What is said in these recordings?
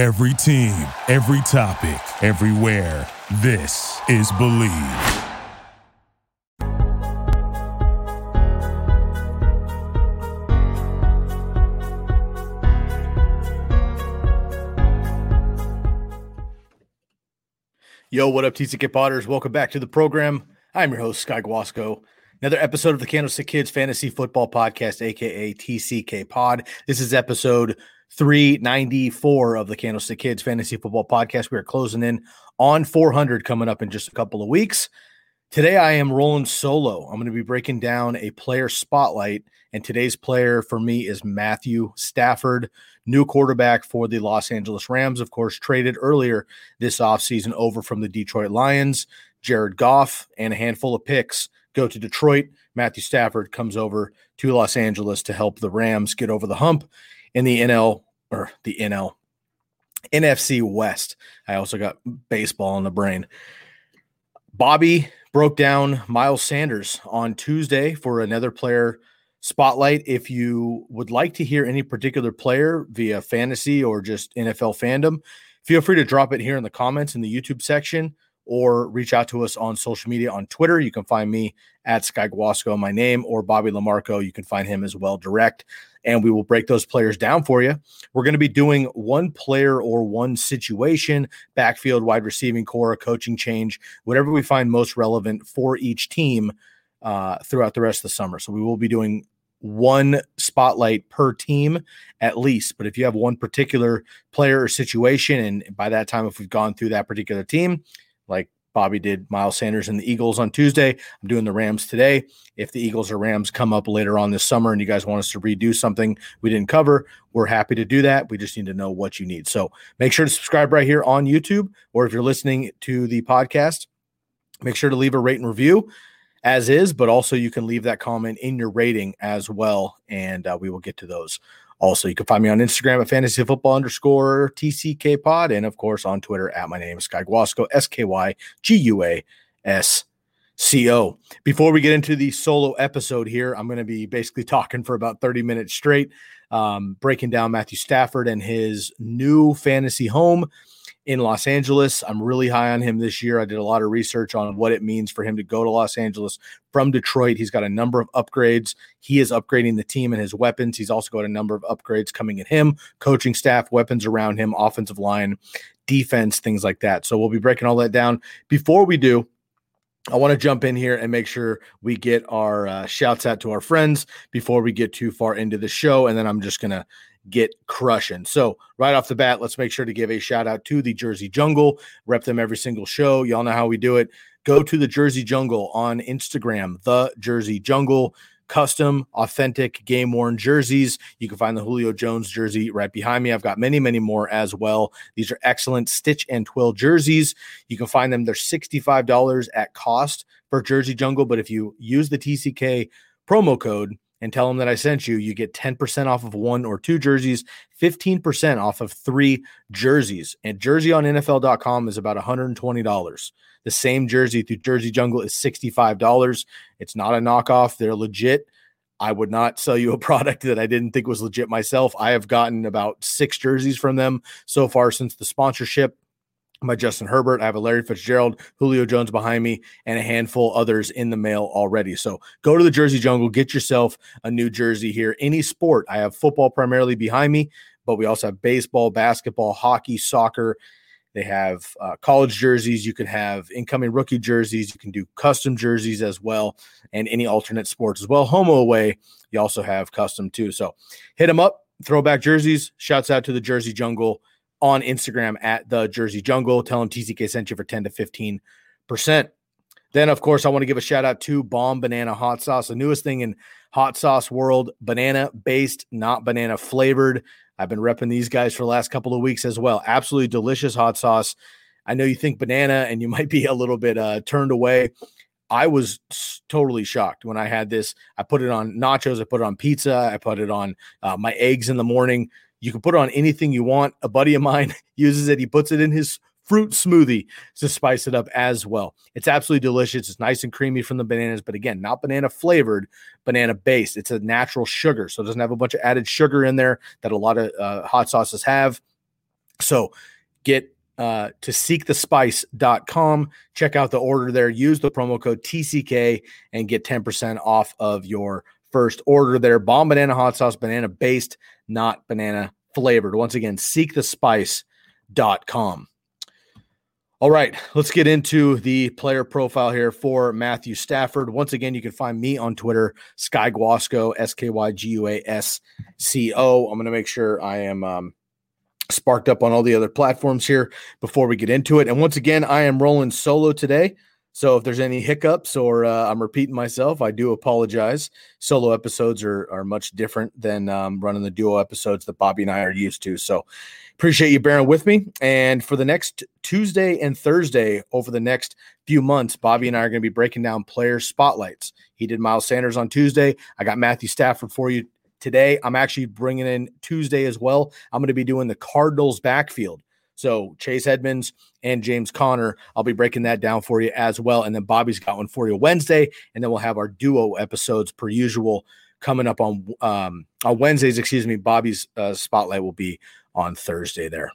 Every team, every topic, everywhere. This is Believe. Yo, what up, TCK Potters? Welcome back to the program. I'm your host, Sky Guasco. Another episode of the Candlestick Kids Fantasy Football Podcast, aka TCK Pod. This is episode 394 of the Candlestick Kids Fantasy Football Podcast. We are closing in on 400 coming up in just a couple of weeks. Today, I am rolling solo. I'm going to be breaking down a player spotlight, and today's player for me is Matthew Stafford new quarterback for the Los Angeles Rams, of course, traded earlier this offseason over from the Detroit Lions. Jared Goff and a handful of picks go to Detroit. Matthew Stafford comes over to Los Angeles to help the Rams get over the hump in the NL or the NL NFC West. I also got baseball in the brain. Bobby broke down Miles Sanders on Tuesday for another player spotlight. If you would like to hear any particular player via fantasy or just NFL fandom, feel free to drop it here in the comments in the YouTube section or reach out to us on social media on Twitter. You can find me at Sky Guasco, my name, or Bobby Lamarco. You can find him as well direct. And we will break those players down for you. We're going to be doing one player or one situation, backfield, wide receiving core, coaching change, whatever we find most relevant for each team uh, throughout the rest of the summer. So we will be doing one spotlight per team at least. But if you have one particular player or situation, and by that time, if we've gone through that particular team, like Bobby did Miles Sanders and the Eagles on Tuesday, I'm doing the Rams today. If the Eagles or Rams come up later on this summer and you guys want us to redo something we didn't cover, we're happy to do that. We just need to know what you need. So make sure to subscribe right here on YouTube, or if you're listening to the podcast, make sure to leave a rate and review as is, but also you can leave that comment in your rating as well, and uh, we will get to those. Also, you can find me on Instagram at fantasy football underscore TCK pod, and of course on Twitter at my name is Sky Guasco, S K Y G U A S C O. Before we get into the solo episode here, I'm going to be basically talking for about 30 minutes straight, um, breaking down Matthew Stafford and his new fantasy home in Los Angeles. I'm really high on him this year. I did a lot of research on what it means for him to go to Los Angeles from Detroit. He's got a number of upgrades. He is upgrading the team and his weapons. He's also got a number of upgrades coming at him, coaching staff, weapons around him, offensive line, defense, things like that. So we'll be breaking all that down. Before we do, I want to jump in here and make sure we get our uh, shouts out to our friends before we get too far into the show. And then I'm just going to get crushing. So, right off the bat, let's make sure to give a shout out to the Jersey Jungle. Rep them every single show. Y'all know how we do it. Go to the Jersey Jungle on Instagram, the Jersey Jungle. Custom, authentic, game worn jerseys. You can find the Julio Jones jersey right behind me. I've got many, many more as well. These are excellent stitch and twill jerseys. You can find them, they're $65 at cost for Jersey Jungle. But if you use the TCK promo code, and tell them that I sent you, you get 10% off of one or two jerseys, 15% off of three jerseys. And jersey on NFL.com is about $120. The same jersey through Jersey Jungle is $65. It's not a knockoff, they're legit. I would not sell you a product that I didn't think was legit myself. I have gotten about six jerseys from them so far since the sponsorship by Justin Herbert. I have a Larry Fitzgerald, Julio Jones behind me, and a handful others in the mail already. So go to the Jersey Jungle, get yourself a new jersey here. Any sport. I have football primarily behind me, but we also have baseball, basketball, hockey, soccer. They have uh, college jerseys. You can have incoming rookie jerseys. You can do custom jerseys as well, and any alternate sports as well. Home away, you also have custom too. So hit them up. Throwback jerseys. Shouts out to the Jersey Jungle on Instagram at the Jersey Jungle. Tell them TCK sent you for 10 to 15%. Then, of course, I want to give a shout out to Bombanana Hot Sauce, the newest thing in hot sauce world, banana based, not banana flavored. I've been repping these guys for the last couple of weeks as well. Absolutely delicious hot sauce. I know you think banana and you might be a little bit uh, turned away. I was totally shocked when I had this. I put it on nachos, I put it on pizza, I put it on uh, my eggs in the morning. You can put it on anything you want. A buddy of mine uses it. He puts it in his fruit smoothie to spice it up as well. It's absolutely delicious. It's nice and creamy from the bananas, but again, not banana flavored, banana based. It's a natural sugar, so it doesn't have a bunch of added sugar in there that a lot of uh, hot sauces have. So get uh, to seekthespice.com. Check out the order there. Use the promo code TCK and get 10% off of your first order there. Bombanana hot sauce, banana based, not banana flavored. Once again, seekthespice.com. All right, let's get into the player profile here for Matthew Stafford. Once again, you can find me on Twitter, Sky Guasco, S K Y G U A S C O. I'm going to make sure I am um, sparked up on all the other platforms here before we get into it. And once again, I am rolling solo today. So if there's any hiccups or uh, I'm repeating myself, I do apologize. Solo episodes are, are much different than um, running the duo episodes that Bobby and I are used to. So appreciate you bearing with me. And for the next Tuesday and Thursday, over the next few months, Bobby and I are going to be breaking down player spotlights. He did Miles Sanders on Tuesday. I got Matthew Stafford for you today. I'm actually bringing in Tuesday as well. I'm going to be doing the Cardinals backfield. So Chase Edmonds and James Conner, I'll be breaking that down for you as well. And then Bobby's got one for you Wednesday, and then we'll have our duo episodes per usual coming up on um, on Wednesdays. Excuse me. Bobby's uh, spotlight will be on Thursday there.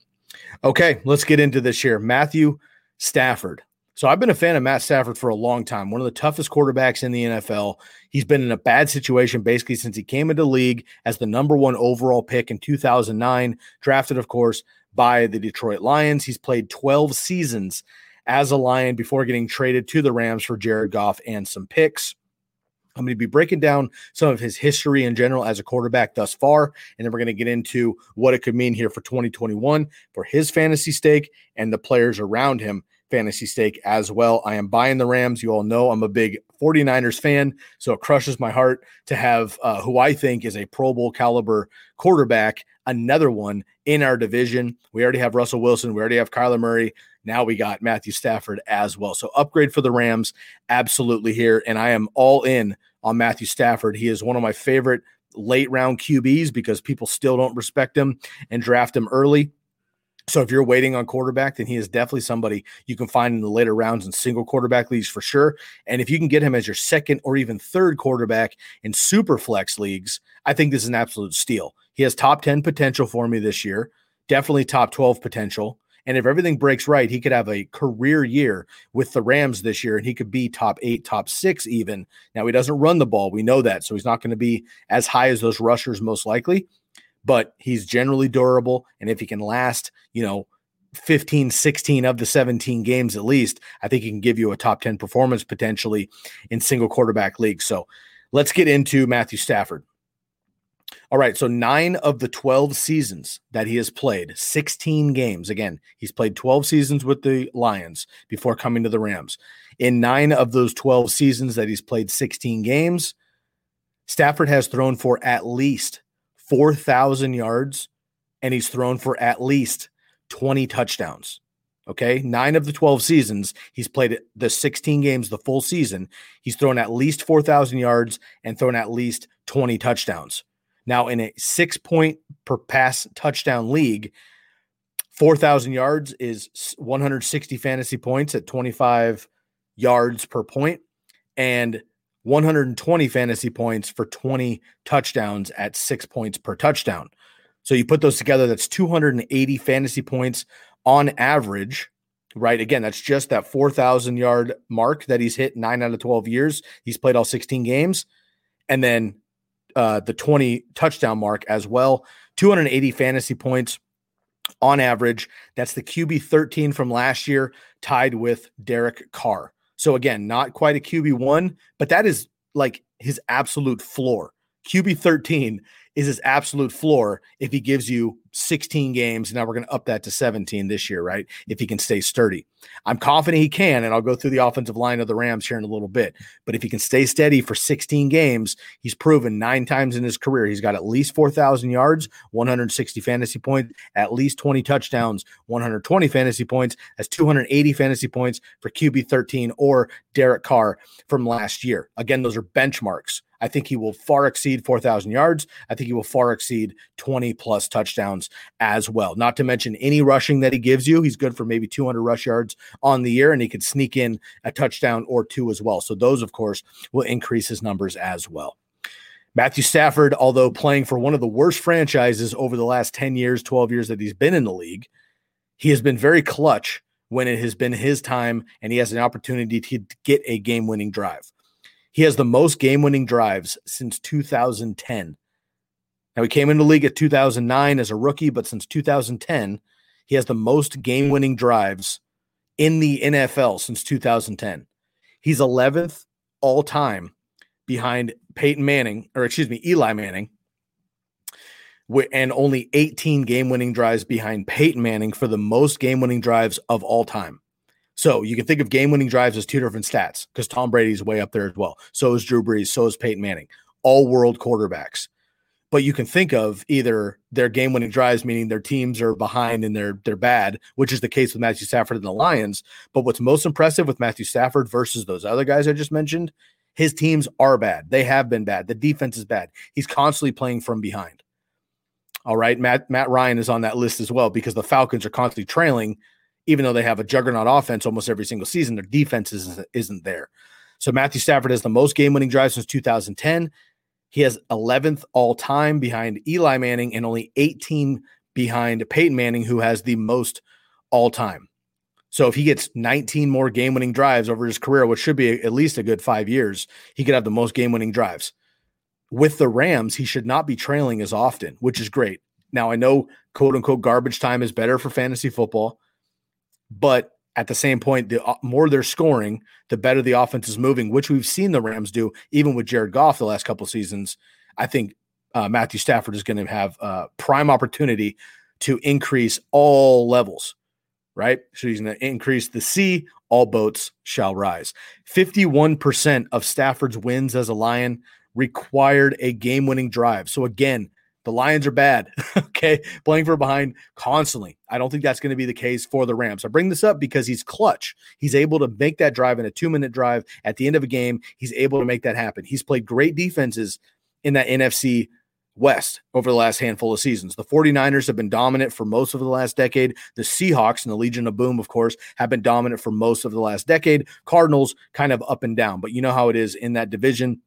Okay, let's get into this here. Matthew Stafford. So I've been a fan of Matt Stafford for a long time. One of the toughest quarterbacks in the NFL. He's been in a bad situation basically since he came into league as the number one overall pick in 2009, drafted, of course, by the Detroit Lions. He's played 12 seasons as a Lion before getting traded to the Rams for Jared Goff and some picks. I'm going to be breaking down some of his history in general as a quarterback thus far, and then we're going to get into what it could mean here for 2021 for his fantasy stake and the players around him fantasy stake as well. I am buying the Rams. You all know I'm a big 49ers fan, so it crushes my heart to have uh, who I think is a Pro Bowl caliber quarterback, another one in our division. We already have Russell Wilson, we already have Kyler Murray. Now we got Matthew Stafford as well. So upgrade for the Rams, absolutely here. And I am all in on Matthew Stafford. He is one of my favorite late round QBs because people still don't respect him and draft him early. So if you're waiting on quarterback, then he is definitely somebody you can find in the later rounds in single quarterback leagues for sure. And if you can get him as your second or even third quarterback in super flex leagues, I think this is an absolute steal. He has top 10 potential for me this year, definitely top 12 potential. And if everything breaks right, he could have a career year with the Rams this year and he could be top eight, top six, even. Now, he doesn't run the ball. We know that. So he's not going to be as high as those rushers, most likely, but he's generally durable. And if he can last, you know, 15, 16 of the 17 games at least, I think he can give you a top 10 performance potentially in single quarterback leagues. So let's get into Matthew Stafford. All right, so nine of the 12 seasons that he has played, 16 games. Again, he's played 12 seasons with the Lions before coming to the Rams. In nine of those 12 seasons that he's played 16 games, Stafford has thrown for at least 4,000 yards and he's thrown for at least 20 touchdowns. Okay. Nine of the 12 seasons, he's played the 16 games, the full season. He's thrown at least 4,000 yards and thrown at least 20 touchdowns. Now, in a six point per pass touchdown league, 4,000 yards is 160 fantasy points at 25 yards per point, and 120 fantasy points for 20 touchdowns at six points per touchdown. So you put those together, that's 280 fantasy points on average, right? Again, that's just that 4,000 yard mark that he's hit nine out of 12 years. He's played all 16 games. And then uh, the 20 touchdown mark as well. 280 fantasy points on average. That's the QB 13 from last year, tied with Derek Carr. So again, not quite a QB one, but that is like his absolute floor. QB 13 is his absolute floor if he gives you 16 games. Now we're going to up that to 17 this year, right? If he can stay sturdy. I'm confident he can, and I'll go through the offensive line of the Rams here in a little bit. But if he can stay steady for 16 games, he's proven nine times in his career he's got at least 4,000 yards, 160 fantasy points, at least 20 touchdowns, 120 fantasy points. That's 280 fantasy points for QB 13 or Derek Carr from last year. Again, those are benchmarks. I think he will far exceed 4,000 yards. I think he will far exceed 20 plus touchdowns as well. Not to mention any rushing that he gives you. He's good for maybe 200 rush yards on the year, and he could sneak in a touchdown or two as well. So, those, of course, will increase his numbers as well. Matthew Stafford, although playing for one of the worst franchises over the last 10 years, 12 years that he's been in the league, he has been very clutch when it has been his time and he has an opportunity to get a game winning drive. He has the most game winning drives since 2010. Now, he came into the league at 2009 as a rookie, but since 2010, he has the most game winning drives in the NFL since 2010. He's 11th all time behind Peyton Manning, or excuse me, Eli Manning, and only 18 game winning drives behind Peyton Manning for the most game winning drives of all time. So you can think of game winning drives as two different stats because Tom Brady's way up there as well. So is Drew Brees. So is Peyton Manning. All world quarterbacks. But you can think of either their game winning drives, meaning their teams are behind and they're they're bad, which is the case with Matthew Stafford and the Lions. But what's most impressive with Matthew Stafford versus those other guys I just mentioned, his teams are bad. They have been bad. The defense is bad. He's constantly playing from behind. All right. Matt Matt Ryan is on that list as well because the Falcons are constantly trailing, even though they have a juggernaut offense almost every single season. Their defense isn't, isn't there. So Matthew Stafford has the most game winning drives since 2010. He has 11th all time behind Eli Manning and only 18 behind Peyton Manning, who has the most all time. So if he gets 19 more game winning drives over his career, which should be at least a good five years, he could have the most game winning drives with the Rams, he should not be trailing as often, which is great. Now, I know quote unquote garbage time is better for fantasy football, but at the same point, the uh, more they're scoring, the better the offense is moving, which we've seen the Rams do even with Jared Goff the last couple seasons. I think uh, Matthew Stafford is going to have a prime opportunity to increase all levels, right? So he's going to increase the sea, all boats shall rise. 51% of Stafford's wins as a Lion required a game winning drive. So again, the Lions are bad, okay, playing for behind constantly. I don't think that's going to be the case for the Rams. I bring this up because he's clutch. He's able to make that drive in a two minute drive at the end of a game. He's able to make that happen. He's played great defenses in that NFC West over the last handful of seasons. The 49ers have been dominant for most of the last decade. The Seahawks and the Legion of Boom, of course, have been dominant for most of the last decade. Cardinals kind of up and down, but you know how it is in that division.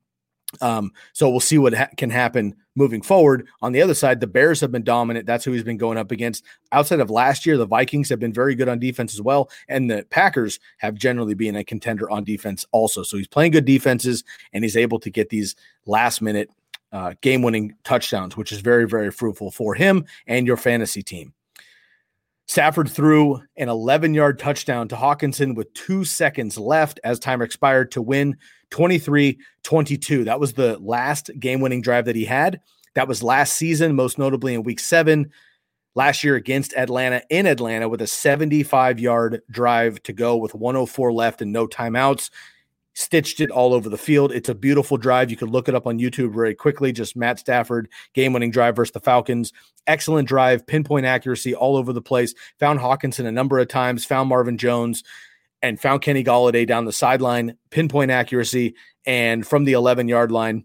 Um, so we'll see what ha- can happen moving forward. On the other side, the Bears have been dominant. That's who he's been going up against. Outside of last year, the Vikings have been very good on defense as well, and the Packers have generally been a contender on defense also. So he's playing good defenses, and he's able to get these last minute uh, game winning touchdowns, which is very very fruitful for him and your fantasy team. Stafford threw an 11 yard touchdown to Hockenson with two seconds left as time expired to win 23 22. That was the last game winning drive that he had. That was last season, most notably in week seven last year against Atlanta in Atlanta with a 75 yard drive to go with 104 left and no timeouts stitched it all over the field. It's a beautiful drive. You can look it up on YouTube very quickly. Just Matt Stafford, game winning drive versus the Falcons. Excellent drive, pinpoint accuracy all over the place. Found Hockenson a number of times, found Marvin Jones, and found Kenny Golladay down the sideline, pinpoint accuracy, and from the 11 yard line.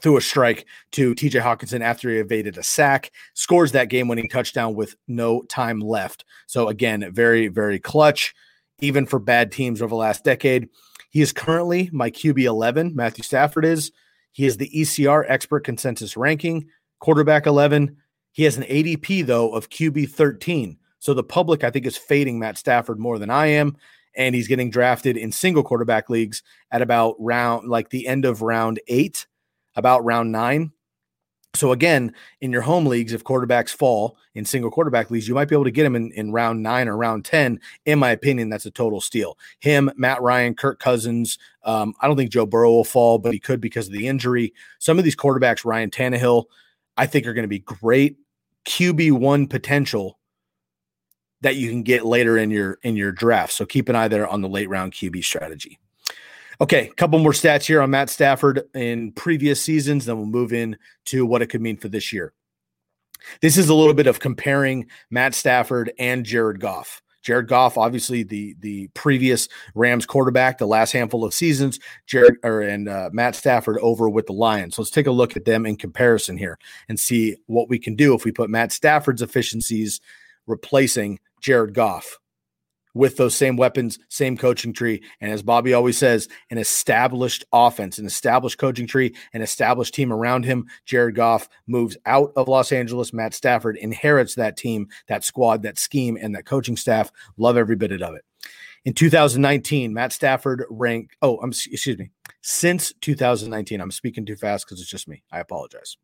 Threw a strike to TJ Hockenson after he evaded a sack, scores that game winning touchdown with no time left. So, again, very, very clutch, even for bad teams over the last decade. He is currently my QB 11. Matthew Stafford is. He is the ECR expert consensus ranking, quarterback 11. He has an ADP, though, of QB 13. So the public, I think, is fading Matt Stafford more than I am. And he's getting drafted in single quarterback leagues at about round, like the end of round eight, about round nine. So again, in your home leagues, if quarterbacks fall in single quarterback leagues, you might be able to get him in, in round nine or round 10. In my opinion, that's a total steal. Him, Matt Ryan, Kirk Cousins. Um, I don't think Joe Burrow will fall, but he could because of the injury. Some of these quarterbacks, Ryan Tannehill, I think are going to be great QB1 potential that you can get later in your in your draft. So keep an eye there on the late round QB strategy. Okay, a couple more stats here on Matt Stafford in previous seasons, then we'll move in to what it could mean for this year. This is a little bit of comparing Matt Stafford and Jared Goff. Jared Goff, obviously the the previous Rams quarterback, the last handful of seasons. Jared or and uh, Matt Stafford over with the Lions. So let's take a look at them in comparison here and see what we can do if we put Matt Stafford's efficiencies replacing Jared Goff with those same weapons, same coaching tree. And as Bobby always says, an established offense, an established coaching tree, an established team around him. Jared Goff moves out of Los Angeles. Matt Stafford inherits that team, that squad, that scheme, and that coaching staff. Love every bit of it. In 2019, Matt Stafford ranked, oh, I'm, excuse me, since 2019, I'm speaking too fast because it's just me. I apologize.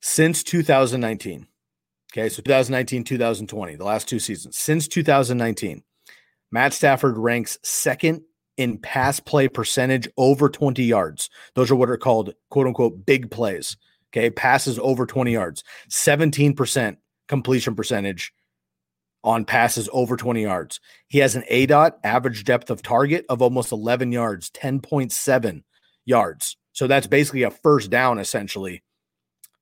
Since 2019, Okay, so 2019, 2020, the last two seasons. Since 2019, Matt Stafford ranks second in pass play percentage over 20 yards. Those are what are called quote unquote big plays. Okay, passes over 20 yards, 17% completion percentage on passes over 20 yards. He has an A dot average depth of target of almost 11 yards, 10.7 yards. So that's basically a first down essentially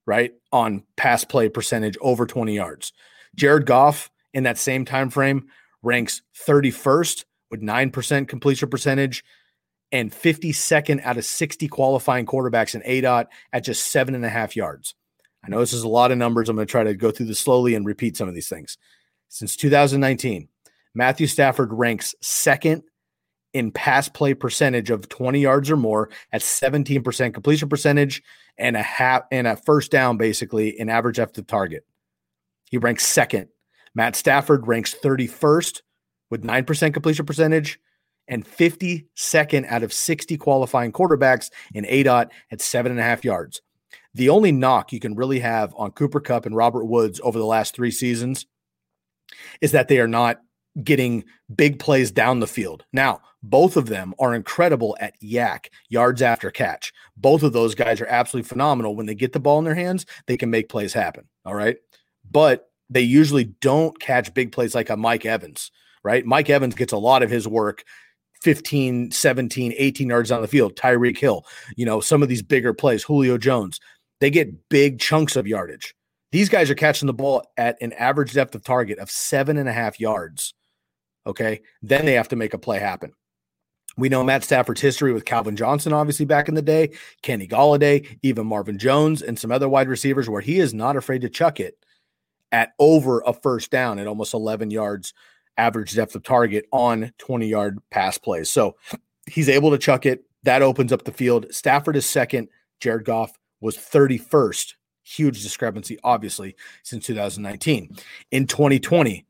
right on pass play percentage over 20 yards. Jared Goff in that same time frame ranks 31st with 9% completion percentage and 52nd out of 60 qualifying quarterbacks in ADOT at just seven and a half yards. I know this is a lot of numbers. I'm going to try to go through this slowly and repeat some of these things. Since 2019, Matthew Stafford ranks second in pass play percentage of 20 yards or more at 17% completion percentage and a half and a first down basically in average after target. He ranks second. Matt Stafford ranks 31st with 9% completion percentage and 52nd out of 60 qualifying quarterbacks in ADOT at seven and a half yards. The only knock you can really have on Cooper Kupp and Robert Woods over the last three seasons is that they are not getting big plays down the field. Now, both of them are incredible at YAC, yards after catch. Both of those guys are absolutely phenomenal. When they get the ball in their hands, they can make plays happen. All right. But they usually don't catch big plays like a Mike Evans, right? Mike Evans gets a lot of his work 15, 17, 18 yards on the field. Tyreek Hill, you know, some of these bigger plays, Julio Jones, they get big chunks of yardage. These guys are catching the ball at an average depth of target of seven and a half yards. Okay. Then they have to make a play happen. We know Matt Stafford's history with Calvin Johnson, obviously back in the day, Kenny Golladay, even Marvin Jones, and some other wide receivers where he is not afraid to chuck it at over a first down at almost 11 yards average depth of target on 20 yard pass plays. So he's able to chuck it. That opens up the field. Stafford is second. Jared Goff was 31st. Huge discrepancy, obviously, since 2019. In 2020,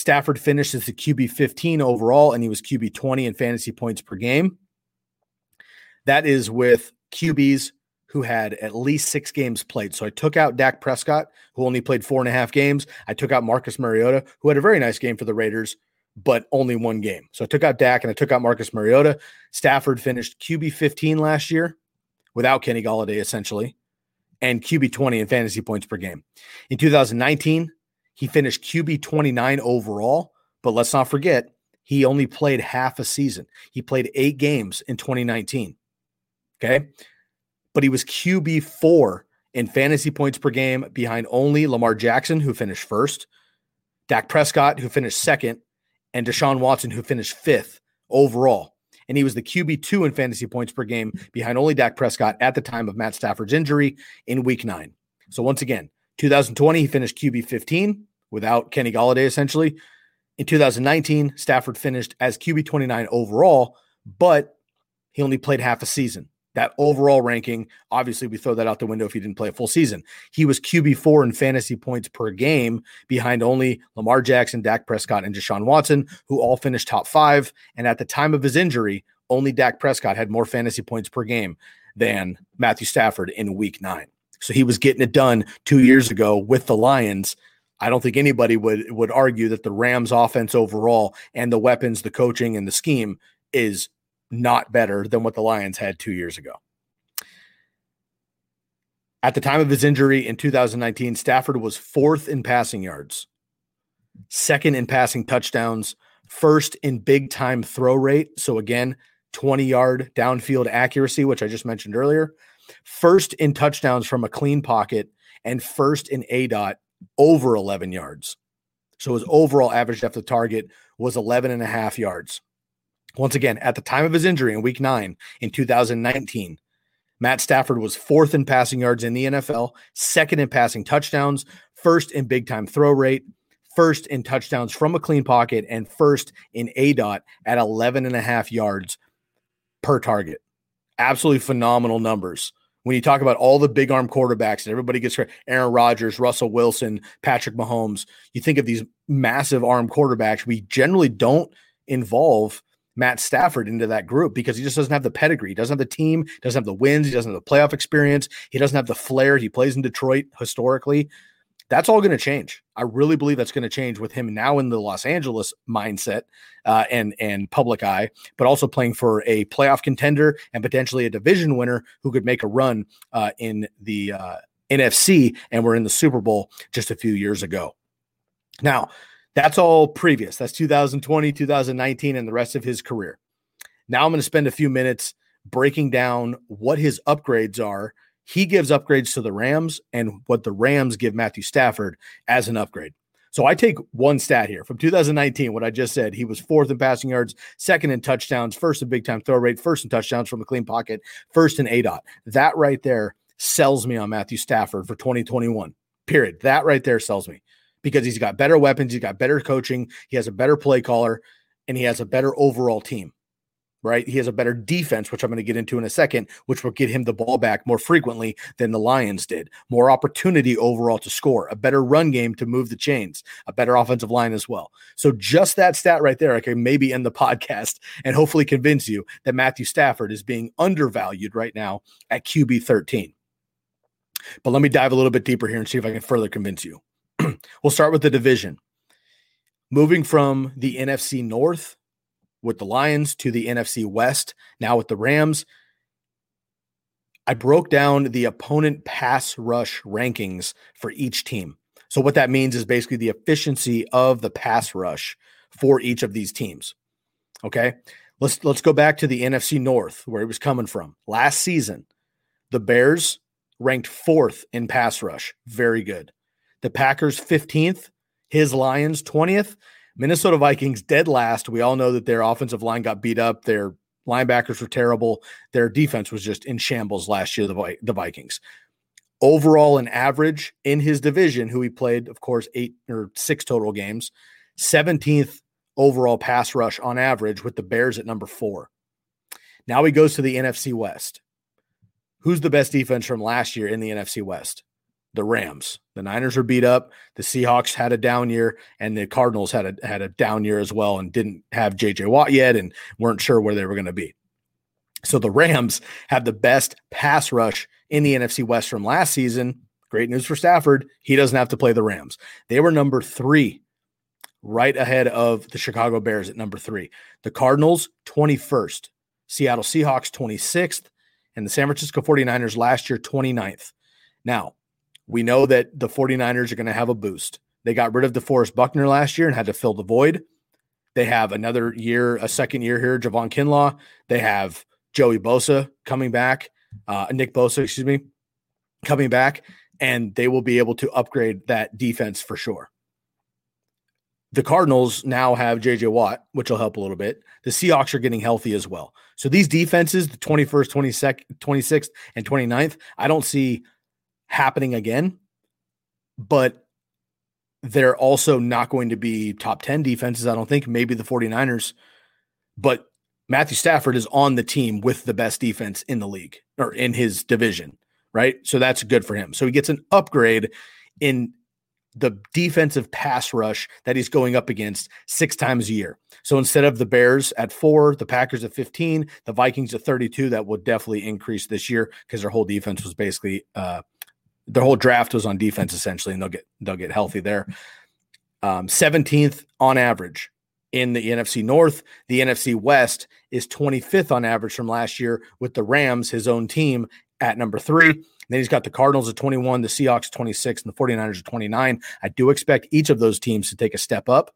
Stafford finished as a QB 15 overall, and he was QB 20 in fantasy points per game. That is with QBs who had at least six games played. So I took out Dak Prescott, who only played four and a half games. I took out Marcus Mariota, who had a very nice game for the Raiders, but only one game. So I took out Dak and I took out Marcus Mariota. Stafford finished QB 15 last year without Kenny Golladay, essentially, and QB 20 in fantasy points per game. In 2019, he finished QB 29 overall, but let's not forget, he only played half a season. He played eight games in 2019. Okay. But he was QB four in fantasy points per game behind only Lamar Jackson, who finished first, Dak Prescott, who finished second, and Deshaun Watson, who finished fifth overall. And he was the QB two in fantasy points per game behind only Dak Prescott at the time of Matt Stafford's injury in week nine. So once again, 2020, he finished QB 15 without Kenny Golladay, essentially. In 2019, Stafford finished as QB 29 overall, but he only played half a season. That overall ranking, obviously, we throw that out the window if he didn't play a full season. He was QB4 in fantasy points per game behind only Lamar Jackson, Dak Prescott, and Deshaun Watson, who all finished top five. And at the time of his injury, only Dak Prescott had more fantasy points per game than Matthew Stafford in week nine. So he was getting it done two years ago with the Lions I don't think anybody would would argue that the Rams offense overall and the weapons, the coaching and the scheme is not better than what the Lions had 2 years ago. At the time of his injury in 2019, Stafford was 4th in passing yards, second in passing touchdowns, first in big time throw rate, so again, 20 yard downfield accuracy, which I just mentioned earlier, first in touchdowns from a clean pocket and first in A dot over 11 yards. So his overall average depth of target was 11 and a half yards. Once again, at the time of his injury in week nine in 2019, Matt Stafford was fourth in passing yards in the NFL, second in passing touchdowns, first in big time throw rate, first in touchdowns from a clean pocket, and first in A dot at 11 and a half yards per target. Absolutely phenomenal numbers. When you talk about all the big arm quarterbacks and everybody gets Aaron Rodgers, Russell Wilson, Patrick Mahomes, you think of these massive arm quarterbacks. We generally don't involve Matt Stafford into that group because he just doesn't have the pedigree. He doesn't have the team, doesn't have the wins, he doesn't have the playoff experience, he doesn't have the flair. He plays in Detroit historically. That's all going to change. I really believe that's going to change with him now in the Los Angeles mindset uh, and and public eye, but also playing for a playoff contender and potentially a division winner who could make a run uh, in the uh, NFC and we're in the Super Bowl just a few years ago. Now, that's all previous. That's 2020, 2019, and the rest of his career. Now I'm going to spend a few minutes breaking down what his upgrades are. He gives upgrades to the Rams and what the Rams give Matthew Stafford as an upgrade. So I take one stat here from 2019, what I just said. He was fourth in passing yards, second in touchdowns, first in big time throw rate, first in touchdowns from a clean pocket, first in A dot. That right there sells me on Matthew Stafford for 2021. Period. That right there sells me because he's got better weapons, he's got better coaching, he has a better play caller, and he has a better overall team. Right? He has a better defense, which I'm going to get into in a second, which will get him the ball back more frequently than the Lions did. More opportunity overall to score, a better run game to move the chains, a better offensive line as well. So, just that stat right there, I can maybe end the podcast and hopefully convince you that Matthew Stafford is being undervalued right now at QB 13. But let me dive a little bit deeper here and see if I can further convince you. we'll start with the division. Moving from the NFC North with the Lions to the NFC West, now with the Rams. I broke down the opponent pass rush rankings for each team. So, what that means is basically the efficiency of the pass rush for each of these teams. Okay. Let's let's go back to the NFC North where it was coming from. Last season, the Bears ranked fourth in pass rush. Very good. The Packers 15th, his Lions 20th, Minnesota Vikings dead last. We all know that their offensive line got beat up. Their linebackers were terrible. Their defense was just in shambles last year, the, the Vikings. Overall, an average in his division, who he played, of course, eight or six total games, 17th overall pass rush on average, with the Bears at number four. Now he goes to the NFC West. Who's the best defense from last year in the NFC West? The Rams. The Niners are beat up. The Seahawks had a down year, and the Cardinals had a had a down year as well, and didn't have J.J. Watt yet, and weren't sure where they were going to be. So the Rams have the best pass rush in the NFC West from last season. Great news for Stafford. He doesn't have to play the Rams. They were number three, right ahead of the Chicago Bears at number three. The Cardinals, 21st. Seattle Seahawks, 26th. And the San Francisco 49ers last year, 29th. Now, we know that the 49ers are going to have a boost. They got rid of DeForest Buckner last year and had to fill the void. They have another year, a second year here, Javon Kinlaw. They have Joey Bosa coming back, uh, Nick Bosa, excuse me, coming back, and they will be able to upgrade that defense for sure. The Cardinals now have JJ Watt, which will help a little bit. The Seahawks are getting healthy as well. So these defenses, the 21st, 22nd, 26th, and 29th, I don't see happening again, but they're also not going to be top 10 defenses. I don't think maybe the 49ers, but Matthew Stafford is on the team with the best defense in the league or in his division, right? So that's good for him. So he gets an upgrade in the defensive pass rush that he's going up against six times a year. So instead of the Bears at four, the Packers at 15, the Vikings at 32, that will definitely increase this year because their whole defense was basically uh, their whole draft was on defense essentially, and they'll get they'll get healthy there. Um, 17th on average in the NFC North. The NFC West is 25th on average from last year, with the Rams, his own team, at number three. then he's got the Cardinals at 21, the Seahawks 26, and the 49ers at 29. I do expect each of those teams to take a step up,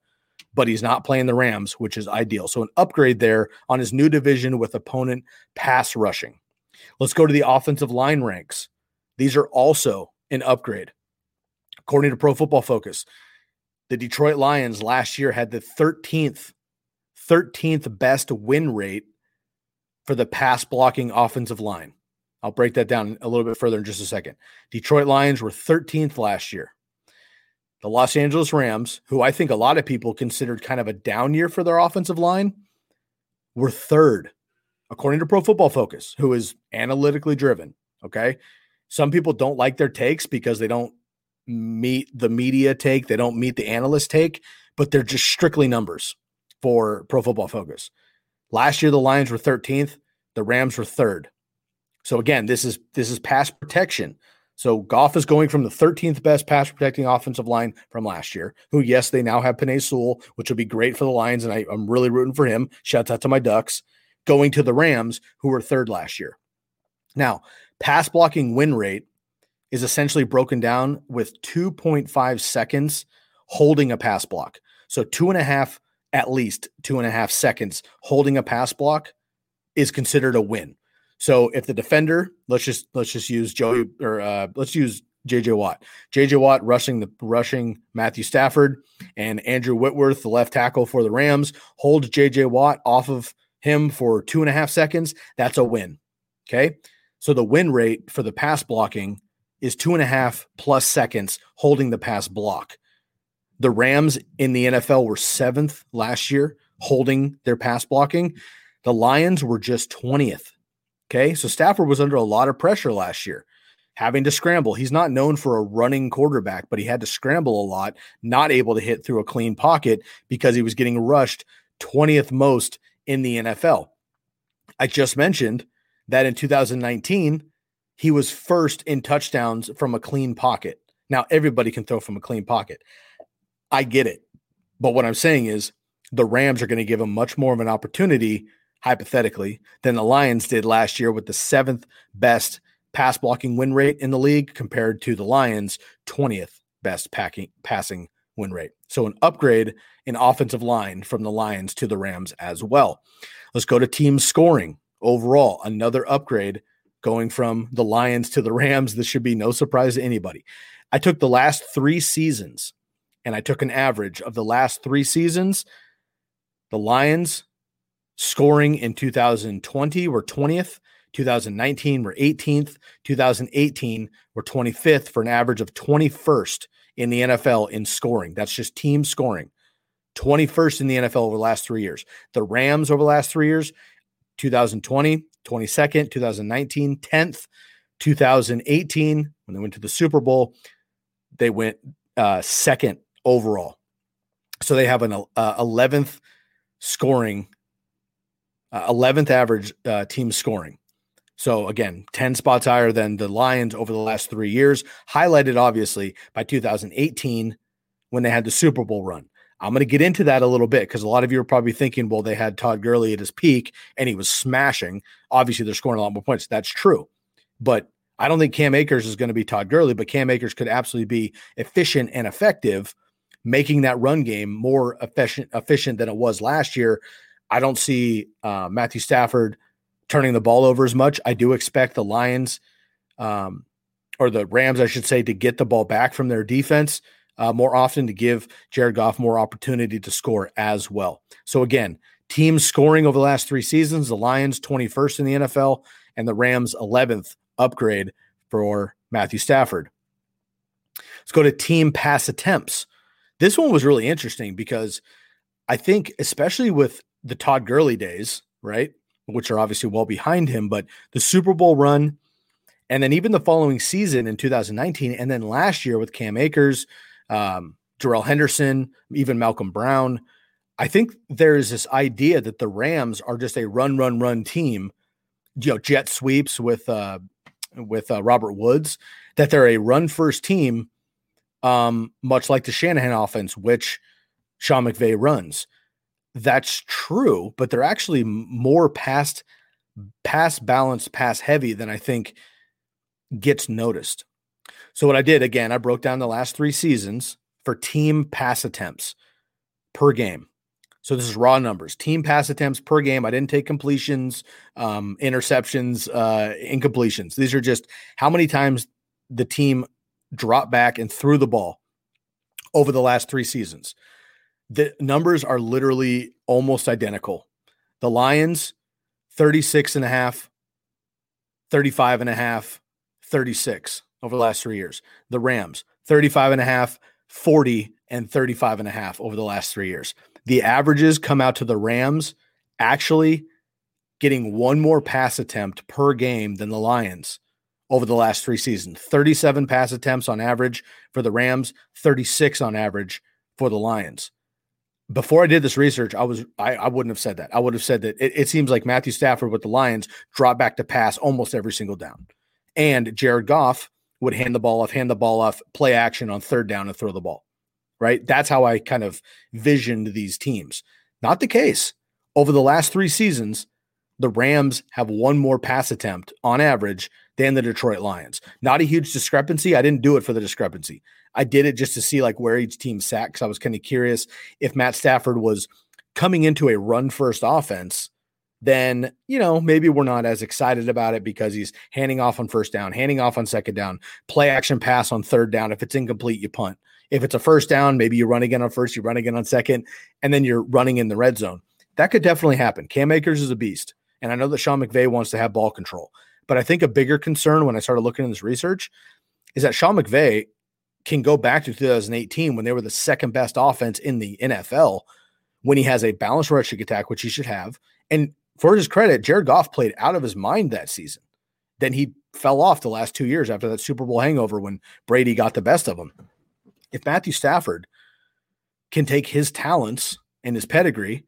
but he's not playing the Rams, which is ideal. So an upgrade there on his new division with opponent pass rushing. Let's go to the offensive line ranks. These are also an upgrade. According to Pro Football Focus, the Detroit Lions last year had the 13th 13th best win rate for the pass blocking offensive line. I'll break that down a little bit further in just a second. Detroit Lions were 13th last year. the Los Angeles Rams, who I think a lot of people considered kind of a down year for their offensive line, were third, according to Pro Football Focus, who is analytically driven. Okay. Some people don't like their takes because they don't meet the media take, they don't meet the analyst take, but they're just strictly numbers for Pro Football Focus. Last year, the Lions were 13th, the Rams were third. So again, this is this is pass protection. So Goff is going from the 13th best pass protecting offensive line from last year, who, yes, they now have Penei Sewell, which will be great for the Lions. And I, am really rooting for him. Shouts out to my Ducks, going to the Rams, who were third last year. Now, pass blocking win rate is essentially broken down with 2.5 seconds holding a pass block. So two and a half, at least two and a half seconds holding a pass block is considered a win. So if the defender, let's just let's just use Joey or uh, let's use JJ Watt. JJ Watt rushing the rushing Matthew Stafford and Andrew Whitworth, the left tackle for the Rams, holds JJ Watt off of him for two and a half seconds. That's a win. Okay. So the win rate for the pass blocking is two and a half plus seconds holding the pass block. The Rams in the NFL were seventh last year holding their pass blocking. The Lions were just 20th Okay. So Stafford was under a lot of pressure last year, having to scramble. He's not known for a running quarterback, but he had to scramble a lot, not able to hit through a clean pocket because he was getting rushed 20th most in the NFL. I just mentioned that in 2019, he was first in touchdowns from a clean pocket. Now, everybody can throw from a clean pocket. I get it. But what I'm saying is the Rams are going to give him much more of an opportunity hypothetically, than the Lions did last year with the seventh best pass blocking win rate in the league compared to the Lions' 20th best packing, passing win rate. So an upgrade in offensive line from the Lions to the Rams as well. Let's go to team scoring overall. Another upgrade going from the Lions to the Rams. This should be no surprise to anybody. I took the last three seasons and I took an average of the last three seasons. The Lions Scoring in 2020 were 20th, 2019 were 18th, 2018 were 25th for an average of 21st in the NFL in scoring. That's just team scoring. 21st in the NFL over the last three years. The Rams over the last three years 2020, 22nd, 2019, 10th, 2018, when they went to the Super Bowl, they went uh, second overall. So they have an uh, 11th scoring uh, 11th average uh, team scoring. So again, 10 spots higher than the Lions over the last three years, highlighted obviously by 2018 when they had the Super Bowl run. I'm going to get into that a little bit because a lot of you are probably thinking, well, they had Todd Gurley at his peak and he was smashing. Obviously, they're scoring a lot more points. That's true. But I don't think Cam Akers is going to be Todd Gurley, but Cam Akers could absolutely be efficient and effective, making that run game more efficient, efficient than it was last year I don't see uh, Matthew Stafford turning the ball over as much. I do expect the Lions um, or the Rams, I should say, to get the ball back from their defense uh, more often to give Jared Goff more opportunity to score as well. So, again, team scoring over the last three seasons the Lions 21st in the NFL and the Rams 11th upgrade for Matthew Stafford. Let's go to team pass attempts. This one was really interesting because I think, especially with the Todd Gurley days, right? Which are obviously well behind him, but the Super Bowl run, and then even the following season in 2019, and then last year with Cam Akers, um, Darrell Henderson, even Malcolm Brown. I think there is this idea that the Rams are just a run, run, run team, you know, jet sweeps with uh, with uh, Robert Woods, that they're a run first team, um, much like the Shanahan offense, which Sean McVay runs that's true, but they're actually more past pass balanced, pass heavy than I think gets noticed. So what I did again, I broke down the last three seasons for team pass attempts per game. So this is raw numbers. Team pass attempts per game. I didn't take completions, um, interceptions, uh, incompletions. These are just how many times the team dropped back and threw the ball over the last three seasons the numbers are literally almost identical. The Lions, 36 and a half, 35 and a half, 36 over the last three years. The Rams, 35 and a half, 40 and 35 and a half over the last three years. The averages come out to the Rams actually getting one more pass attempt per game than the Lions over the last three seasons 37 pass attempts on average for the Rams, 36 on average for the Lions. Before I did this research, I was I, I wouldn't have said that. I would have said that it, it seems like Matthew Stafford with the Lions dropped back to pass almost every single down. And Jared Goff would hand the ball off, hand the ball off, play action on third down and throw the ball. Right. That's how I kind of visioned these teams. Not the case. Over the last three seasons, the Rams have one more pass attempt on average than the Detroit Lions. Not a huge discrepancy. I didn't do it for the discrepancy. I did it just to see like where each team sat because I was kind of curious if Matt Stafford was coming into a run first offense. Then, you know, maybe we're not as excited about it because he's handing off on first down, handing off on second down, play action pass on third down. If it's incomplete, you punt. If it's a first down, maybe you run again on first, you run again on second, and then you're running in the red zone. That could definitely happen. Cam Akers is a beast. And I know that Sean McVay wants to have ball control. But I think a bigger concern when I started looking at this research is that Sean McVay can go back to 2018 when they were the second best offense in the NFL when he has a balanced rushing attack, which he should have. And for his credit, Jared Goff played out of his mind that season. Then he fell off the last two years after that Super Bowl hangover when Brady got the best of him. If Matthew Stafford can take his talents and his pedigree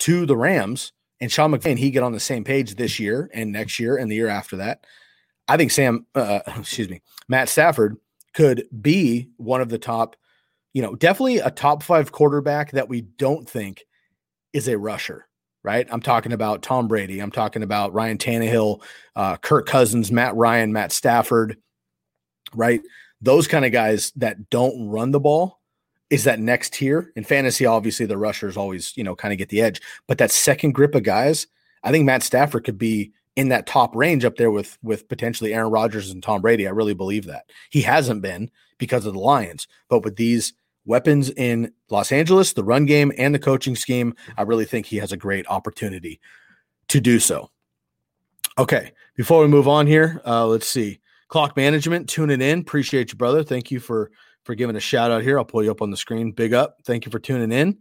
to the Rams and Sean McVay and he get on the same page this year and next year and the year after that, I think Sam, uh, excuse me, Matt Stafford could be one of the top, you know, definitely a top five quarterback that we don't think is a rusher, right? I'm talking about Tom Brady. I'm talking about Ryan Tannehill, uh, Kirk Cousins, Matt Ryan, Matt Stafford, right? Those kind of guys that don't run the ball is that next tier in fantasy. Obviously, the rushers always, you know, kind of get the edge, but that second grip of guys, I think Matt Stafford could be in that top range up there with with potentially Aaron Rodgers and Tom Brady. I really believe that he hasn't been because of the Lions, but with these weapons in Los Angeles, the run game and the coaching scheme, I really think he has a great opportunity to do so. Okay, before we move on here, uh, let's see. Clock management, tuning in. Appreciate you, brother. Thank you for for giving a shout out here. I'll pull you up on the screen. Big up. Thank you for tuning in.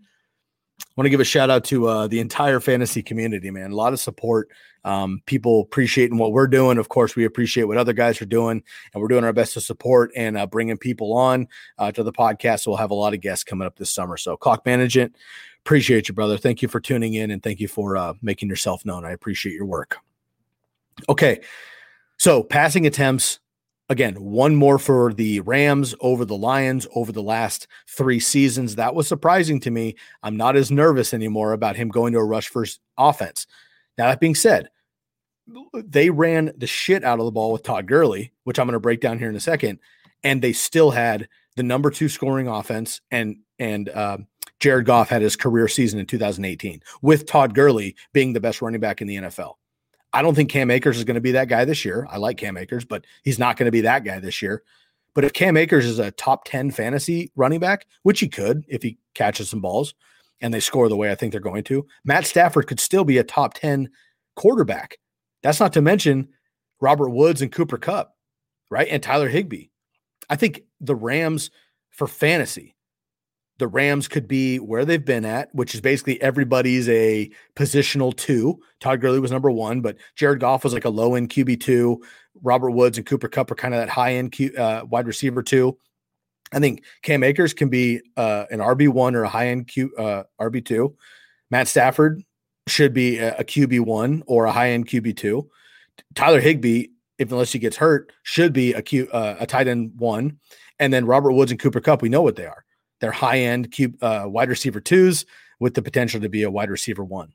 I want to give a shout out to uh, the entire fantasy community, man. A lot of support. Um, people appreciating what we're doing. Of course, we appreciate what other guys are doing, and we're doing our best to support and uh, bringing people on uh, to the podcast. So we'll have a lot of guests coming up this summer. So, Clock Management, appreciate you, brother. Thank you for tuning in, and thank you for uh, making yourself known. I appreciate your work. Okay, so passing attempts again, one more for the Rams over the Lions over the last three seasons. That was surprising to me. I'm not as nervous anymore about him going to a rush first offense. Now, that being said, they ran the shit out of the ball with Todd Gurley, which I'm going to break down here in a second, and they still had the number two scoring offense, and and uh, Jared Goff had his career season in 2018 with Todd Gurley being the best running back in the NFL. I don't think Cam Akers is going to be that guy this year. I like Cam Akers, but he's not going to be that guy this year. But if Cam Akers is a top 10 fantasy running back, which he could if he catches some balls and they score the way I think they're going to, Matt Stafford could still be a top 10 quarterback. That's not to mention Robert Woods and Cooper Kupp, right? And Tyler Higbee. I think the Rams for fantasy the Rams could be where they've been at, which is basically everybody's a positional two. Todd Gurley was number one, but Jared Goff was like a low end QB two. Robert Woods and Cooper Kupp are kind of that high end Q, uh, wide receiver two. I think Cam Akers can be uh, an RB one or a high end Q uh, RB two. Matt Stafford should be a, a QB one or a high end QB two. Tyler Higbee, if unless he gets hurt, should be uh, a tight end one. And then Robert Woods and Cooper Kupp, we know what they are. They're high end uh, wide receiver twos with the potential to be a wide receiver one.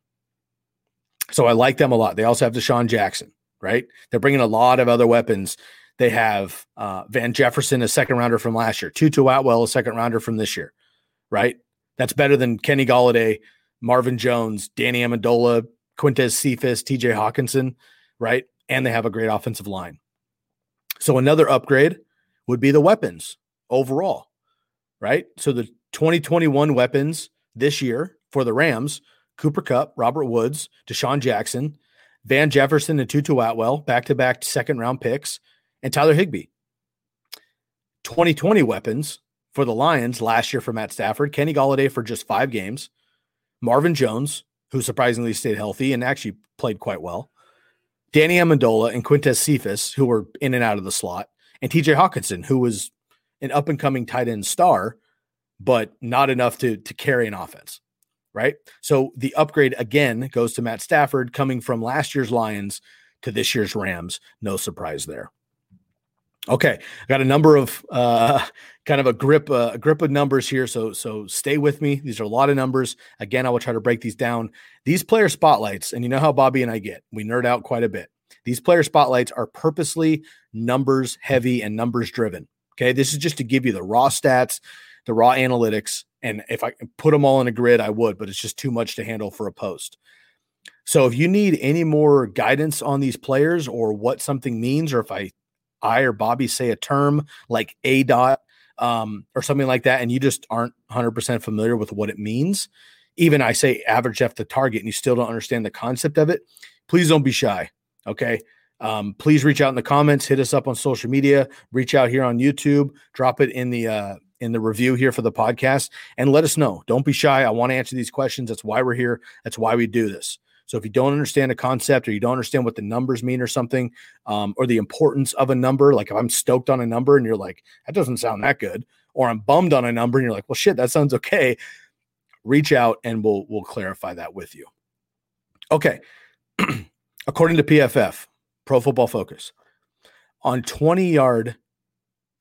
So I like them a lot. They also have DeSean Jackson, right? They're bringing a lot of other weapons. They have uh, Van Jefferson, a second rounder from last year, Tutu Atwell, a second rounder from this year, right? That's better than Kenny Golladay, Marvin Jones, Danny Amendola, Quintez Cephus, TJ Hockenson, right? And they have a great offensive line. So another upgrade would be the weapons overall right? So the 2021 weapons this year for the Rams Cooper Kupp, Robert Woods, DeSean Jackson, Van Jefferson, and Tutu Atwell, back to back second round picks, and Tyler Higbee. 2020 weapons for the Lions last year for Matt Stafford, Kenny Golladay for just five games, Marvin Jones, who surprisingly stayed healthy and actually played quite well, Danny Amendola and Quintez Cephus, who were in and out of the slot, and TJ Hockenson, who was an up and coming tight end star, but not enough to, to carry an offense. Right. So the upgrade again goes to Matt Stafford coming from last year's Lions to this year's Rams. No surprise there. Okay, I got a number of uh, kind of a grip uh, a grip of numbers here, so so stay with me. These are a lot of numbers. Again, I will try to break these down. These player spotlights, and you know how Bobby and I get, we nerd out quite a bit. These player spotlights are purposely numbers heavy and numbers driven. Okay, this is just to give you the raw stats, the raw analytics, and if I put them all in a grid, I would, but it's just too much to handle for a post. So if you need any more guidance on these players or what something means, or if I I or Bobby say a term like aDOT um, or something like that, and you just aren't 100% familiar with what it means, even I say average F the target and you still don't understand the concept of it, please don't be shy. Okay. Um, please reach out in the comments, hit us up on social media, reach out here on YouTube, drop it in the uh, in the review here for the podcast, and let us know. Don't be shy. I want to answer these questions. That's why we're here. That's why we do this. So if you don't understand a concept or you don't understand what the numbers mean or something, um, or the importance of a number, like if I'm stoked on a number and you're like, that doesn't sound that good, or I'm bummed on a number and you're like, well, shit, that sounds okay. Reach out and we'll we'll clarify that with you. Okay. According to PFF, Pro Football Focus, on 20 yard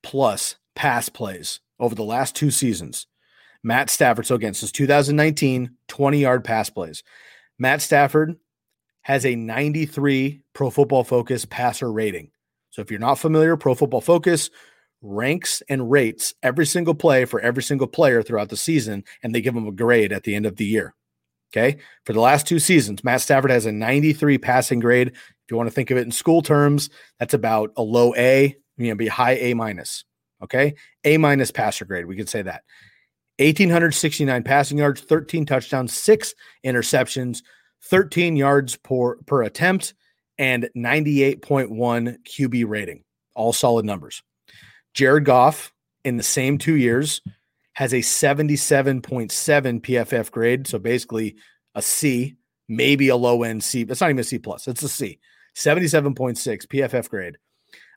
plus pass plays over the last two seasons, Matt Stafford, so again, since 2019, 20 yard pass plays. Matt Stafford has a 93 Pro Football Focus passer rating. So if you're not familiar, Pro Football Focus ranks and rates every single play for every single player throughout the season, and they give them a grade at the end of the year. Okay. For the last two seasons, Matt Stafford has a 93 passing grade. If you want to think of it in school terms, that's about a low A, you know, be high A minus. Okay. A minus passer grade. We could say that. 1,869 passing yards, 13 touchdowns, six interceptions, 13 yards per, per attempt, and 98.1 QB rating. All solid numbers. Jared Goff, in the same two years, has a 77.7 PFF grade. So basically a C, maybe a low end C. It's not even a C plus, it's a C. 77.6 PFF grade.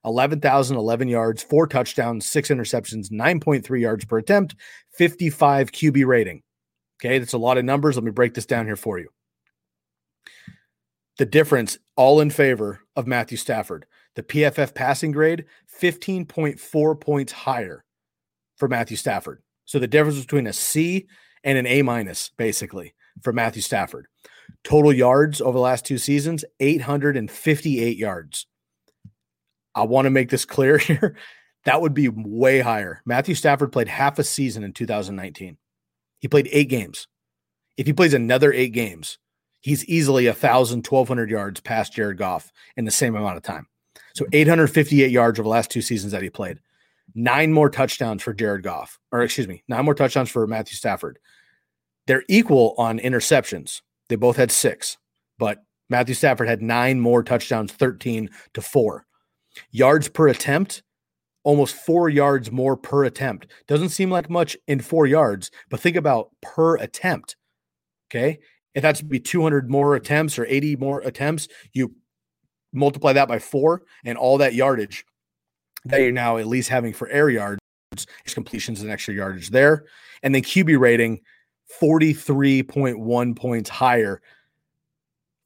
11,011 yards, four touchdowns, six interceptions, 9.3 yards per attempt, 55 QB rating. Okay, that's a lot of numbers. Let me break this down here for you. The difference, all in favor of Matthew Stafford. The PFF passing grade, 15.4 points higher for Matthew Stafford. So the difference between a C and an A minus, basically, for Matthew Stafford. Total yards over the last two seasons, 858 yards. I want to make this clear here. That would be way higher. Matthew Stafford played half a season in 2019. He played eight games. If he plays another eight games, he's easily a thousand, 1200 yards past Jared Goff in the same amount of time. So 858 yards over the last two seasons that he played. Nine more touchdowns for Jared Goff, or excuse me, nine more touchdowns for Matthew Stafford. They're equal on interceptions. They both had six, but Matthew Stafford had nine more touchdowns, 13 to four. Yards per attempt, almost four yards more per attempt. Doesn't seem like much in four yards, but think about per attempt. Okay. If that's be 200 more attempts or 80 more attempts, you multiply that by four and all that yardage that you're now at least having for air yards, is completions and extra yardage there. And then QB rating 43.1 points higher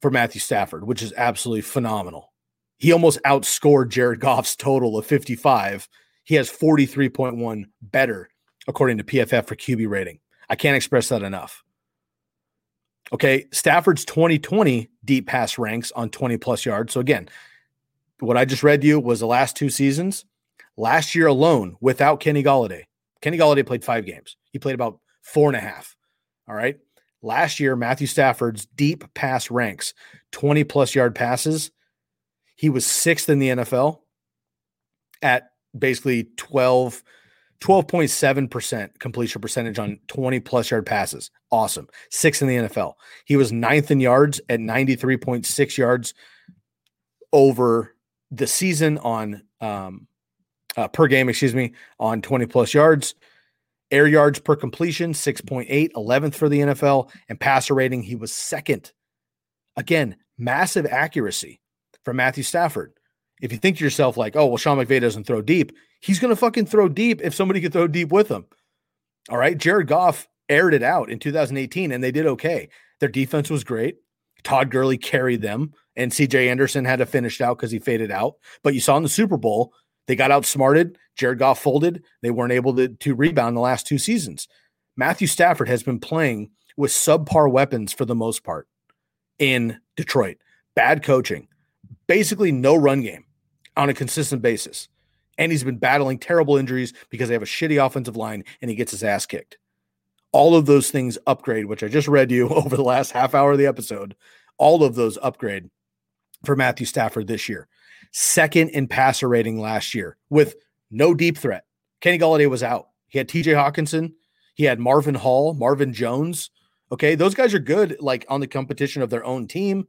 for Matthew Stafford, which is absolutely phenomenal. He almost outscored Jared Goff's total of 55. He has 43.1 better, according to PFF for QB rating. I can't express that enough. Okay, Stafford's 2020 deep pass ranks on 20 plus yards. So again, what I just read to you was the last two seasons. Last year alone, without Kenny Golladay, Kenny Golladay played five games. He played about four and a half. All right. Last year, Matthew Stafford's deep pass ranks 20 plus yard passes he was sixth in the NFL at basically 12, 12.7% completion percentage on 20 plus yard passes. Awesome. Sixth in the NFL. He was ninth in yards at 93.6 yards over the season on um, uh, per game, excuse me, on 20 plus yards. Air yards per completion, 6.8, 11th for the NFL, and passer rating, he was second. Again, massive accuracy from Matthew Stafford. If you think to yourself, like, oh, well, Sean McVay doesn't throw deep, he's going to fucking throw deep if somebody can throw deep with him. All right. Jared Goff aired it out in 2018 and they did okay. Their defense was great. Todd Gurley carried them, and CJ Anderson had to finish out because he faded out. But you saw in the Super Bowl, they got outsmarted. Jared Goff folded. They weren't able to, to rebound the last two seasons. Matthew Stafford has been playing with subpar weapons for the most part in Detroit. Bad coaching, basically no run game on a consistent basis. And he's been battling terrible injuries because they have a shitty offensive line and he gets his ass kicked. All of those things upgrade, which I just read you over the last half hour of the episode. All of those upgrade for Matthew Stafford this year. Second in passer rating last year with no deep threat. Kenny Golladay was out. He had TJ Hockenson. He had Marvin Hall, Marvin Jones. Okay. Those guys are good, like on the competition of their own team.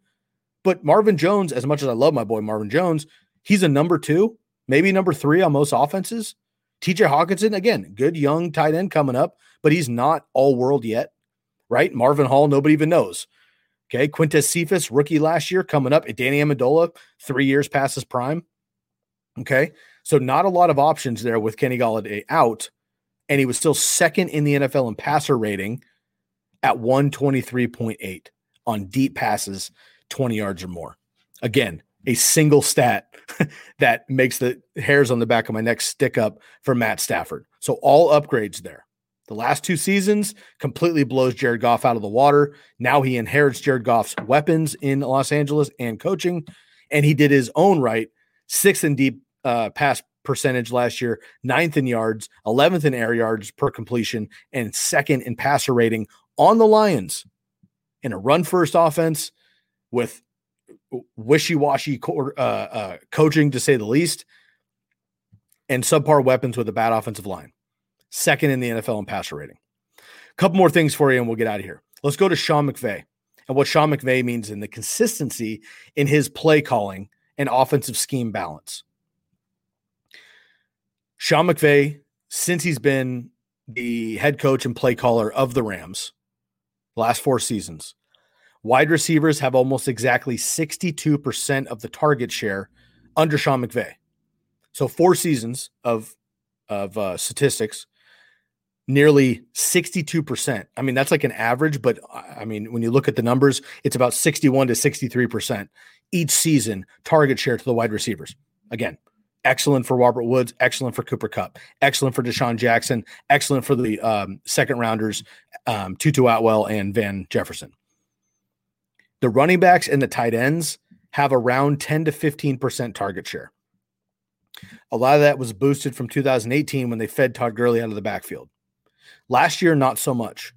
But Marvin Jones, as much as I love my boy Marvin Jones, he's a number two, maybe number three on most offenses. TJ Hockenson, again, good young tight end coming up, but he's not all world yet, right? Marvin Hall, nobody even knows. Okay. Quintez Cephus, rookie last year, coming up. Danny Amendola, three years past his prime. Okay. So not a lot of options there with Kenny Golladay out. And he was still second in the NFL in passer rating at 123.8 on deep passes 20 yards or more. Again, a single stat that makes the hairs on the back of my neck stick up for Matt Stafford. So all upgrades there. The last two seasons completely blows Jared Goff out of the water. Now he inherits Jared Goff's weapons in Los Angeles and coaching, and he did his own right. Sixth in deep uh, pass percentage last year, ninth in yards, 11th in air yards per completion, and second in passer rating on the Lions in a run first offense with wishy-washy co- uh, uh, coaching to say the least, and subpar weapons with a bad offensive line. Second in the NFL in passer rating. A couple more things for you, and we'll get out of here. Let's go to Sean McVay and what Sean McVay means in the consistency in his play calling and offensive scheme balance. Sean McVay, since he's been the head coach and play caller of the Rams, last four seasons, Wide receivers have almost exactly 62% of the target share under Sean McVay. So four seasons of of uh, statistics, nearly 62%. I mean, that's like an average, but I mean, when you look at the numbers, it's about 61 to 63% each season target share to the wide receivers. Again, excellent for Robert Woods, excellent for Cooper Kupp, excellent for DeSean Jackson, excellent for the um, second rounders, um, Tutu Atwell and Van Jefferson. The running backs and the tight ends have around 10 to 15% target share. A lot of that was boosted from 2018 when they fed Todd Gurley out of the backfield. Last year, not so much.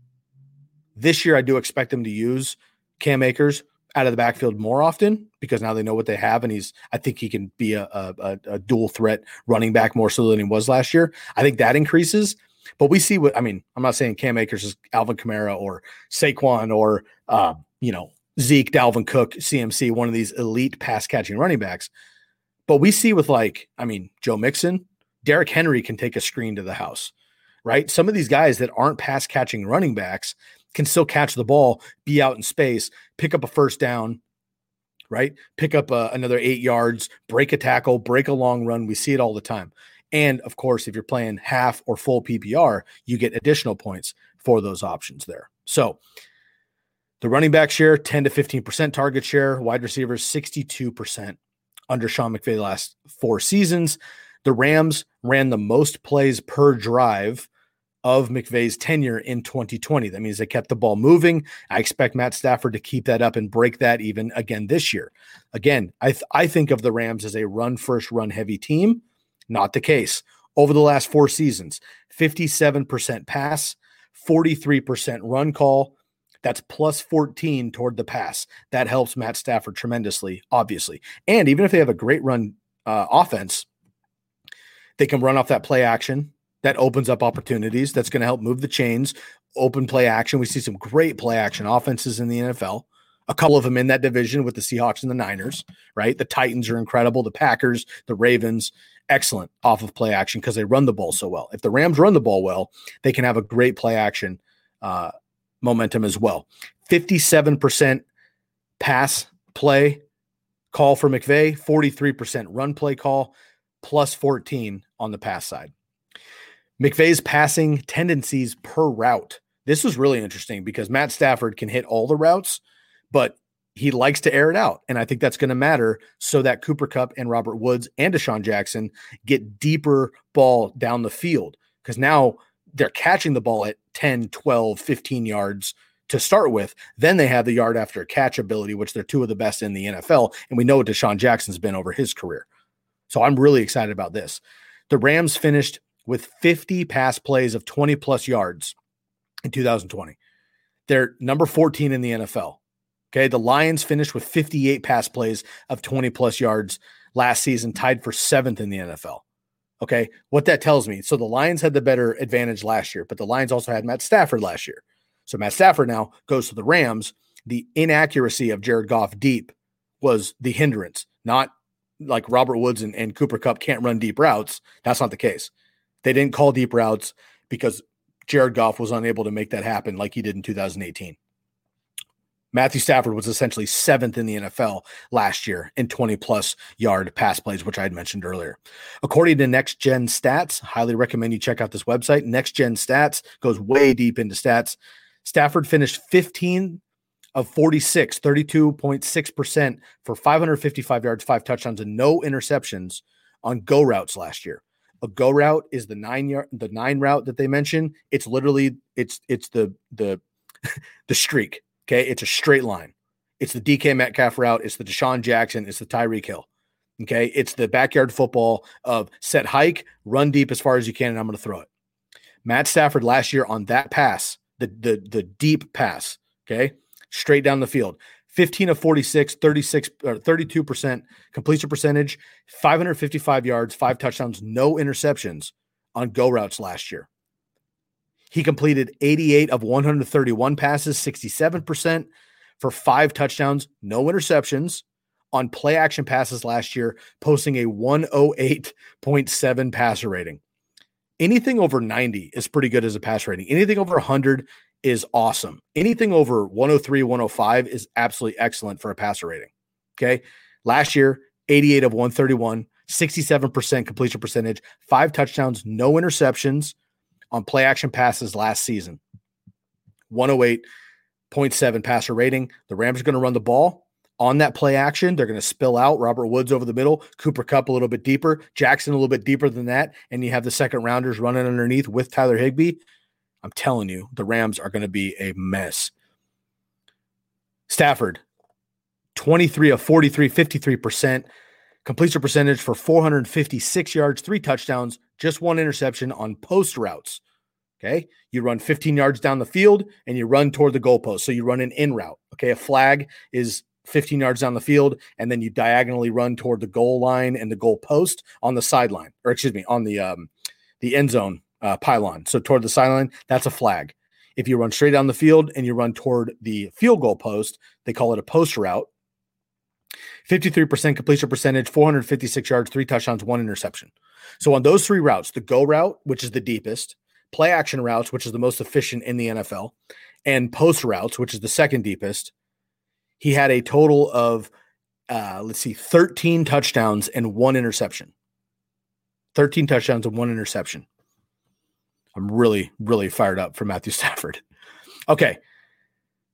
This year, I do expect them to use Cam Akers out of the backfield more often because now they know what they have, and he's. I think he can be a, a, a dual threat running back more so than he was last year. I think that increases, but we see what I mean. I'm not saying Cam Akers is Alvin Kamara or Saquon or uh, you know Zeke, Dalvin Cook, CMC, one of these elite pass catching running backs. But we see with like, I mean, Joe Mixon, Derrick Henry can take a screen to the house, right? Some of these guys that aren't pass catching running backs can still catch the ball, be out in space, pick up a first down, right? Pick up uh, another eight yards, break a tackle, break a long run. We see it all the time. And of course, if you're playing half or full PPR, you get additional points for those options there. So the running back share, 10 to 15% target share, wide receivers, 62% under Sean McVay the last four seasons. The Rams ran the most plays per drive of McVay's tenure in 2020. That means they kept the ball moving. I expect Matt Stafford to keep that up and break that even again this year. Again, I, th- I think of the Rams as a run first, run heavy team. Not the case. Over the last four seasons, 57% pass, 43% run call, that's plus 14 toward the pass. That helps Matt Stafford tremendously, obviously. And even if they have a great run uh, offense, they can run off that play action. That opens up opportunities. That's going to help move the chains, open play action. We see some great play action offenses in the NFL. A couple of them in that division with the Seahawks and the Niners, right? The Titans are incredible. The Packers, the Ravens, excellent off of play action because they run the ball so well. If the Rams run the ball well, they can have a great play action uh, momentum as well. 57% pass play call for McVay, 43% run play call, plus 14 on the pass side. McVay's passing tendencies per route. This was really interesting because Matt Stafford can hit all the routes, but he likes to air it out. And I think that's going to matter so that Cooper Kupp and Robert Woods and DeSean Jackson get deeper ball down the field because now they're catching the ball at 10, 12, 15 yards to start with. Then they have the yard after catch ability, which they're two of the best in the NFL. And we know what DeSean Jackson's been over his career. So I'm really excited about this. The Rams finished with 50 pass plays of 20 plus yards in 2020. They're number 14 in the NFL. Okay. The Lions finished with 58 pass plays of 20 plus yards last season, tied for seventh in the NFL. Okay. What that tells me. So the Lions had the better advantage last year, but the Lions also had Matt Stafford last year. So Matt Stafford now goes to the Rams. The inaccuracy of Jared Goff deep was the hindrance, not like Robert Woods and, and Cooper Kupp can't run deep routes. That's not the case. They didn't call deep routes because Jared Goff was unable to make that happen like he did in 2018. Matthew Stafford was essentially seventh in the NFL last year in 20 plus yard pass plays, which I had mentioned earlier. According to Next Gen Stats, highly recommend you check out this website. Next Gen Stats goes way deep into stats. Stafford finished 15 of 46, 32.6% for 555 yards, five touchdowns, and no interceptions on go routes last year. A go route is the nine yard the nine route that they mentioned. It's literally it's it's the the the streak. Okay. It's a straight line. It's the DK Metcalf route. It's the DeSean Jackson. It's the Tyreek Hill. Okay. It's the backyard football of set hike, run deep as far as you can, and I'm going to throw it. Matt Stafford last year on that pass, the the the deep pass, okay, straight down the field. 15 of 46, 36 or 32% completion percentage, 555 yards, five touchdowns, no interceptions on go routes last year. He completed 88 of 131 passes, 67% for five touchdowns, no interceptions on play action passes last year, posting a 108.7 passer rating. Anything over 90 is pretty good as a pass rating. Anything over 100 is awesome. Anything over 103, 105 is absolutely excellent for a passer rating. Okay. Last year, 88 of 131, 67% completion percentage, five touchdowns, no interceptions on play action passes last season. 108.7 passer rating. The Rams are going to run the ball on that play action. They're going to spill out Robert Woods over the middle, Cooper Kupp a little bit deeper, Jackson a little bit deeper than that. And you have the second rounders running underneath with Tyler Higbee. I'm telling you, the Rams are going to be a mess. Stafford, 23 of 43, 53%. Completion percentage for 456 yards, three touchdowns, just one interception on post routes. Okay. You run 15 yards down the field and you run toward the goalpost. So you run an in route. Okay. A flag is 15 yards down the field, and then you diagonally run toward the goal line and the goal post on the sideline, or excuse me, on the um, the end zone uh, pylon. So toward the sideline, that's a flag. If you run straight down the field and you run toward the field goal post, they call it a post route. 53% completion percentage, 456 yards, three touchdowns, one interception. So on those three routes, the go route, which is the deepest, play action routes, which is the most efficient in the NFL, and post routes, which is the second deepest, he had a total of, uh, let's see, 13 touchdowns and one interception. 13 touchdowns and one interception. I'm really, really fired up for Matthew Stafford. Okay.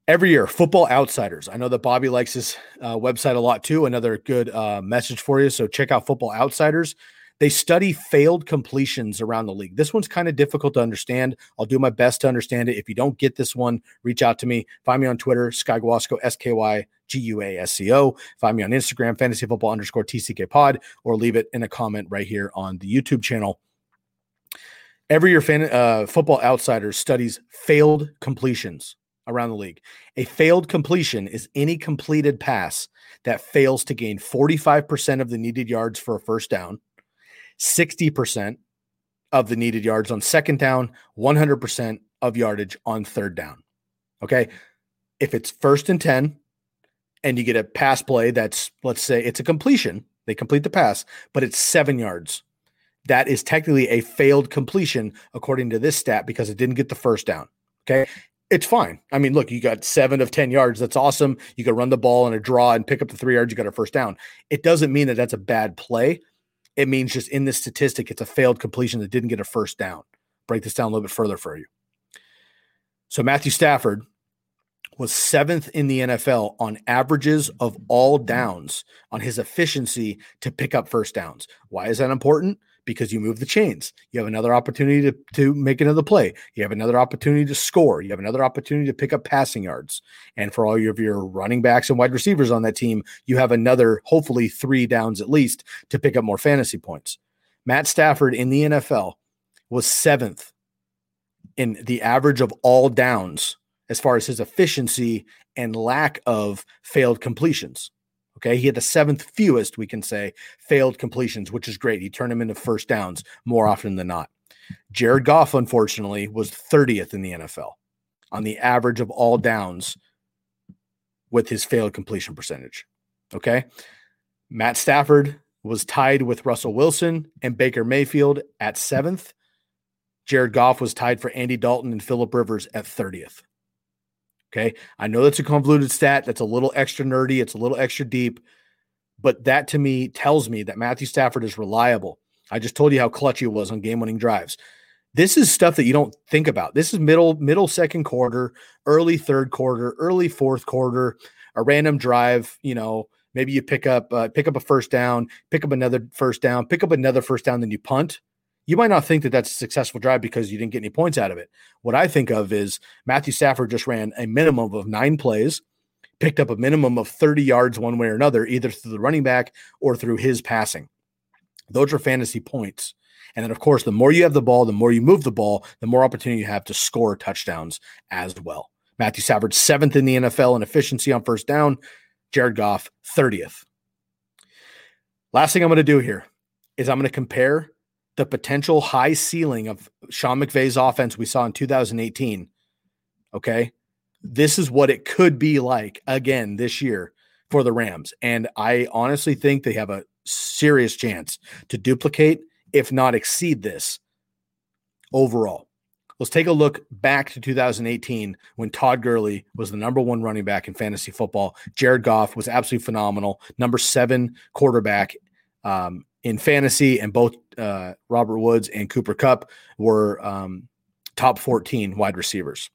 Every year, Football Outsiders. I know that Bobby likes his uh, website a lot too. Another good uh, message for you. So check out Football Outsiders. They study failed completions around the league. This one's kind of difficult to understand. I'll do my best to understand it. If you don't get this one, reach out to me. Find me on Twitter, Sky Guasco, S K Y G U A S C O. Find me on Instagram, fantasy football underscore TCK pod, or leave it in a comment right here on the YouTube channel. Every year, fan, uh, Football Outsiders studies failed completions around the league. A failed completion is any completed pass that fails to gain 45% of the needed yards for a first down 60% of the needed yards on second down, 100% of yardage on third down. Okay. If it's first and 10 and you get a pass play that's, let's say it's a completion, they complete the pass, but it's seven yards. That is technically a failed completion according to this stat because it didn't get the first down. Okay. It's fine. I mean, look, you got seven of 10 yards. That's awesome. You can run the ball in a draw and pick up the three yards. You got a first down. It doesn't mean that that's a bad play. It means just in this statistic, it's a failed completion that didn't get a first down. Break this down a little bit further for you. So Matthew Stafford was seventh in the NFL on averages of all downs on his efficiency to pick up first downs. Why is that important? Because you move the chains. You have another opportunity to, to make another play. You have another opportunity to score. You have another opportunity to pick up passing yards. And for all of your running backs and wide receivers on that team, you have another, hopefully, three downs at least to pick up more fantasy points. Matt Stafford in the NFL was seventh in the average of all downs as far as his efficiency and lack of failed completions. Okay. He had the seventh fewest, we can say, failed completions, which is great. He turned them into first downs more often than not. Jared Goff, unfortunately, was 30th in the NFL on the average of all downs with his failed completion percentage. Okay. Matt Stafford was tied with Russell Wilson and Baker Mayfield at seventh. Jared Goff was tied for Andy Dalton and Philip Rivers at 30th. Okay. I know that's a convoluted stat. That's a little extra nerdy. It's a little extra deep. But that to me tells me that Matthew Stafford is reliable. I just told you how clutch he was on game winning drives. This is stuff that you don't think about. This is middle, middle second quarter, early third quarter, early fourth quarter, a random drive, you know, maybe you pick up uh, pick up a first down, pick up another first down, pick up another first down, then you punt you might not think that that's a successful drive because you didn't get any points out of it. What I think of is Matthew Stafford just ran a minimum of nine plays, picked up a minimum of 30 yards one way or another, either through the running back or through his passing. Those are fantasy points. And then, of course, the more you have the ball, the more you move the ball, the more opportunity you have to score touchdowns as well. Matthew Stafford, seventh in the NFL in efficiency on first down. Jared Goff, 30th. Last thing I'm going to do here is I'm going to compare the potential high ceiling of Sean McVay's offense we saw in 2018. Okay. This is what it could be like again this year for the Rams. And I honestly think they have a serious chance to duplicate, if not exceed this overall. Let's take a look back to 2018 when Todd Gurley was the number one running back in fantasy football. Jared Goff was absolutely phenomenal, number seven quarterback um, in fantasy, and both uh, Robert Woods and Cooper Kupp were um, top 14 wide receivers.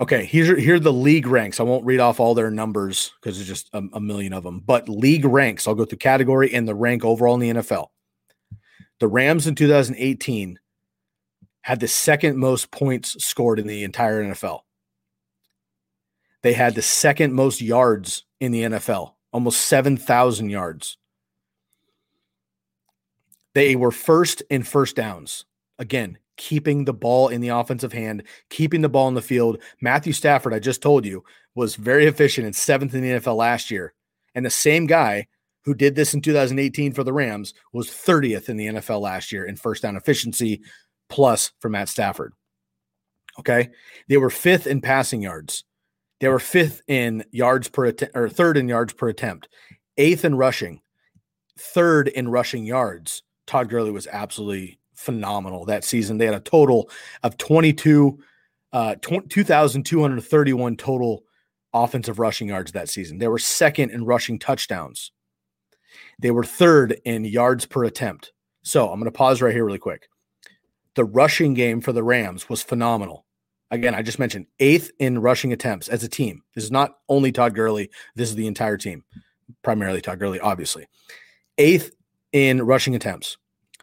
Okay, here, here are the league ranks. I won't read off all their numbers because there's just a, a, million of them, but league ranks. I'll go through category and the rank overall in the NFL. The Rams in 2018 had the second most points scored in the entire NFL. They had the second most yards in the NFL, almost 7,000 yards. They were first in first downs. Again, keeping the ball in the offensive hand, keeping the ball in the field. Matthew Stafford, I just told you, was very efficient and seventh in the NFL last year. And the same guy who did this in 2018 for the Rams was 30th in the NFL last year in first down efficiency, plus for Matt Stafford. Okay. They were fifth in passing yards. They were fifth in yards per attempt, or third in yards per attempt, eighth in rushing, third in rushing yards, Todd Gurley was absolutely phenomenal that season. They had a total of 22, uh, 2,231 total offensive rushing yards that season. They were second in rushing touchdowns. They were third in yards per attempt. So I'm going to pause right here really quick. The rushing game for the Rams was phenomenal. Again, I just mentioned eighth in rushing attempts as a team. This is not only Todd Gurley, this is the entire team, primarily Todd Gurley, obviously. Eighth in rushing attempts,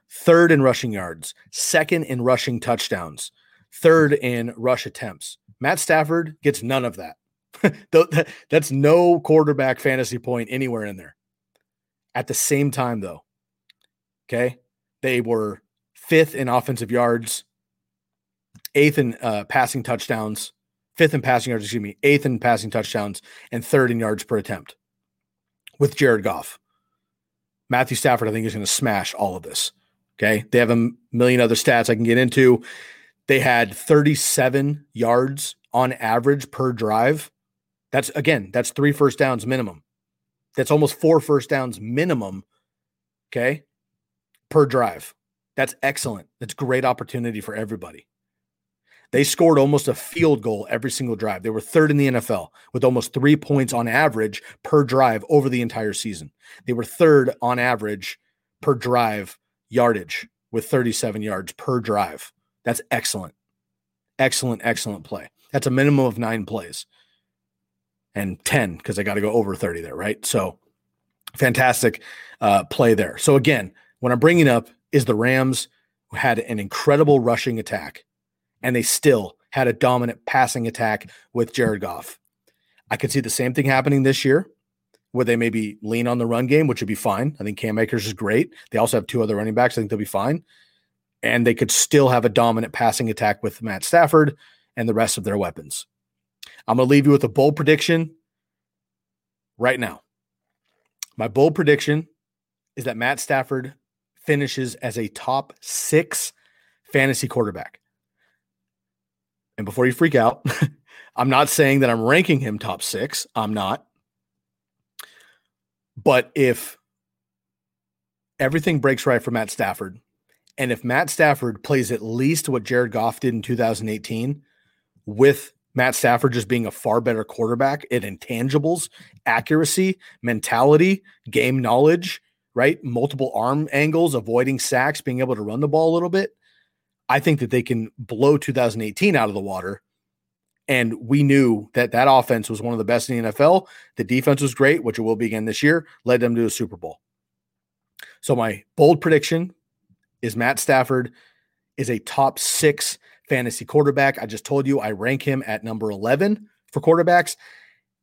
third in rushing yards, second in rushing touchdowns, third in rush attempts. Matt Stafford gets none of that. That's no quarterback fantasy point anywhere in there. At the same time, though, okay, they were fifth in offensive yards, eighth in uh, passing touchdowns, fifth in passing yards, excuse me, eighth in passing touchdowns, and third in yards per attempt with Jared Goff. Matthew Stafford, I think, is going to smash all of this. Okay. They have a million other stats I can get into. They had 37 yards on average per drive. That's again, that's three first downs minimum. That's almost four first downs minimum. Okay. per drive. That's excellent. That's great opportunity for everybody. They scored almost a field goal every single drive. They were third in the NFL with almost three points on average per drive over the entire season. They were third on average per drive yardage with 37 yards per drive. That's excellent. Excellent, excellent play. That's a minimum of nine plays and 10 because I got to go over 30 there, right? So fantastic uh, play there. So again, what I'm bringing up is the Rams had an incredible rushing attack and they still had a dominant passing attack with Jared Goff. I could see the same thing happening this year where they maybe lean on the run game, which would be fine. I think Cam Akers is great. They also have two other running backs. I think they'll be fine. And they could still have a dominant passing attack with Matt Stafford and the rest of their weapons. I'm going to leave you with a bold prediction right now. My bold prediction is that Matt Stafford finishes as a top six fantasy quarterback. And before you freak out, I'm not saying that I'm ranking him top six. I'm not. But if everything breaks right for Matt Stafford, and if Matt Stafford plays at least what Jared Goff did in 2018 with Matt Stafford just being a far better quarterback at intangibles, accuracy, mentality, game knowledge, right? Multiple arm angles, avoiding sacks, being able to run the ball a little bit. I think that they can blow 2018 out of the water. And we knew that that offense was one of the best in the NFL. The defense was great, which it will be again this year, led them to a Super Bowl. So my bold prediction is Matt Stafford is a top six fantasy quarterback. I just told you I rank him at number 11 for quarterbacks.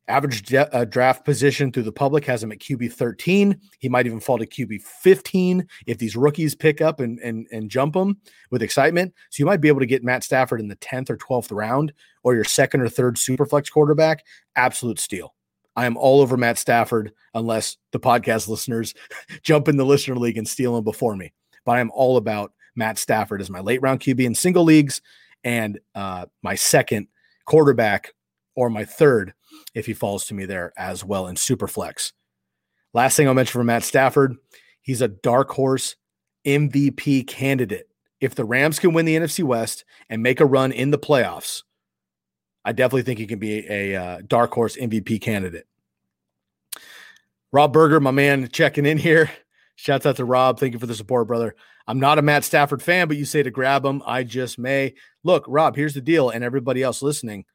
Average de- uh, draft position through the public has him at QB 13. He might even fall to QB 15 if these rookies pick up and, and, and jump him with excitement. So you might be able to get Matt Stafford in the 10th or 12th round or your second or third super flex quarterback. Absolute steal. I am all over Matt Stafford unless the podcast listeners jump in the listener league and steal him before me. But I am all about Matt Stafford as my late round QB in single leagues and uh, my second quarterback or my third if he falls to me there as well in super flex. Last thing I'll mention for Matt Stafford, he's a dark horse MVP candidate. If the Rams can win the NFC West and make a run in the playoffs, I definitely think he can be a, a uh, dark horse MVP candidate. Rob Berger, my man, checking in here. Shouts out to Rob. Thank you for the support, brother. I'm not a Matt Stafford fan, but you say to grab him. I just may. Look, Rob, here's the deal, and everybody else listening.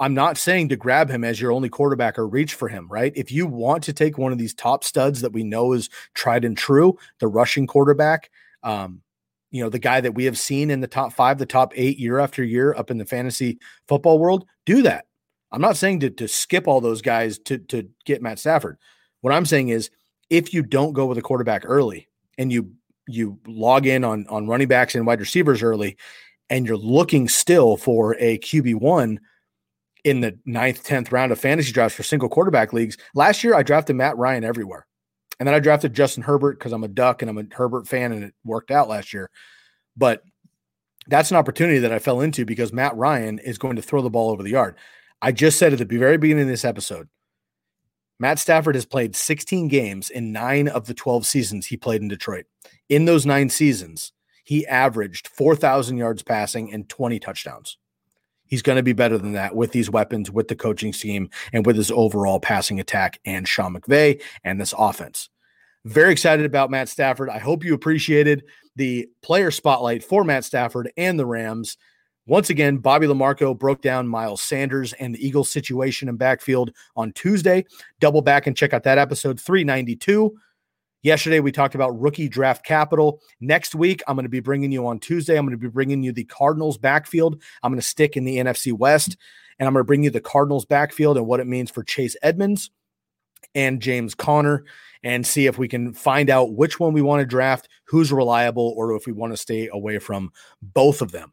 I'm not saying to grab him as your only quarterback or reach for him, right? If you want to take one of these top studs that we know is tried and true, the rushing quarterback, um, you know, the guy that we have seen in the top five, the top eight year after year up in the fantasy football world, do that. I'm not saying to, to skip all those guys to, to get Matt Stafford. What I'm saying is if you don't go with a quarterback early and you you log in on on running backs and wide receivers early and you're looking still for a QB1 in the ninth, 10th round of fantasy drafts for single quarterback leagues. Last year, I drafted Matt Ryan everywhere. And then I drafted Justin Herbert because I'm a Duck and I'm a Herbert fan and it worked out last year. But that's an opportunity that I fell into because Matt Ryan is going to throw the ball over the yard. I just said at the very beginning of this episode, Matt Stafford has played 16 games in nine of the 12 seasons he played in Detroit. In those nine seasons, he averaged 4,000 yards passing and 20 touchdowns. He's going to be better than that with these weapons, with the coaching scheme, and with his overall passing attack and Sean McVay and this offense. Very excited about Matt Stafford. I hope you appreciated the player spotlight for Matt Stafford and the Rams. Once again, Bobby Lamarco broke down Miles Sanders and the Eagles situation in backfield on Tuesday. Double back and check out that episode 392. Yesterday, we talked about rookie draft capital. Next week, I'm going to be bringing you on Tuesday, I'm going to be bringing you the Cardinals backfield. I'm going to stick in the NFC West, and I'm going to bring you the Cardinals backfield and what it means for Chase Edmonds and James Conner and see if we can find out which one we want to draft, who's reliable, or if we want to stay away from both of them.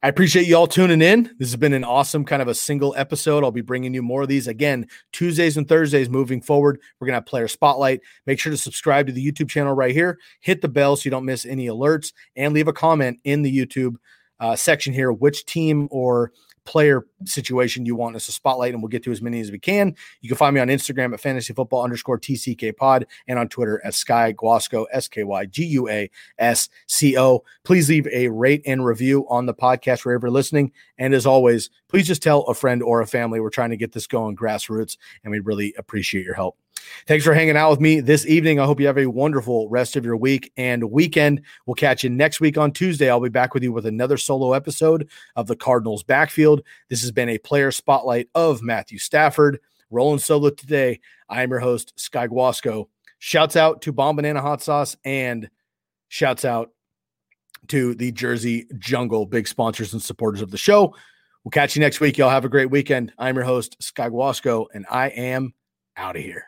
I appreciate you all tuning in. This has been an awesome kind of a single episode. I'll be bringing you more of these again Tuesdays and Thursdays moving forward. We're going to have player spotlight. Make sure to subscribe to the YouTube channel right here. Hit the bell so you don't miss any alerts and leave a comment in the YouTube uh, section here which team or player situation you want us to spotlight, and we'll get to as many as we can. You can find me on Instagram at fantasy football underscore TCK pod and on Twitter at Sky Guasco, S K Y G U A S C O. Please leave a rate and review on the podcast wherever you're listening. And as always, please just tell a friend or a family we're trying to get this going grassroots, and we really appreciate your help. Thanks for hanging out with me this evening. I hope you have a wonderful rest of your week and weekend. We'll catch you next week on Tuesday. I'll be back with you with another solo episode of the Cardinals backfield. This has been a player spotlight of Matthew Stafford. Rolling solo today. I am your host, Sky Guasco. Shouts out to Bombanana Hot Sauce and shouts out to the Jersey Jungle, big sponsors and supporters of the show. We'll catch you next week. Y'all have a great weekend. I'm your host, Sky Guasco, and I am out of here.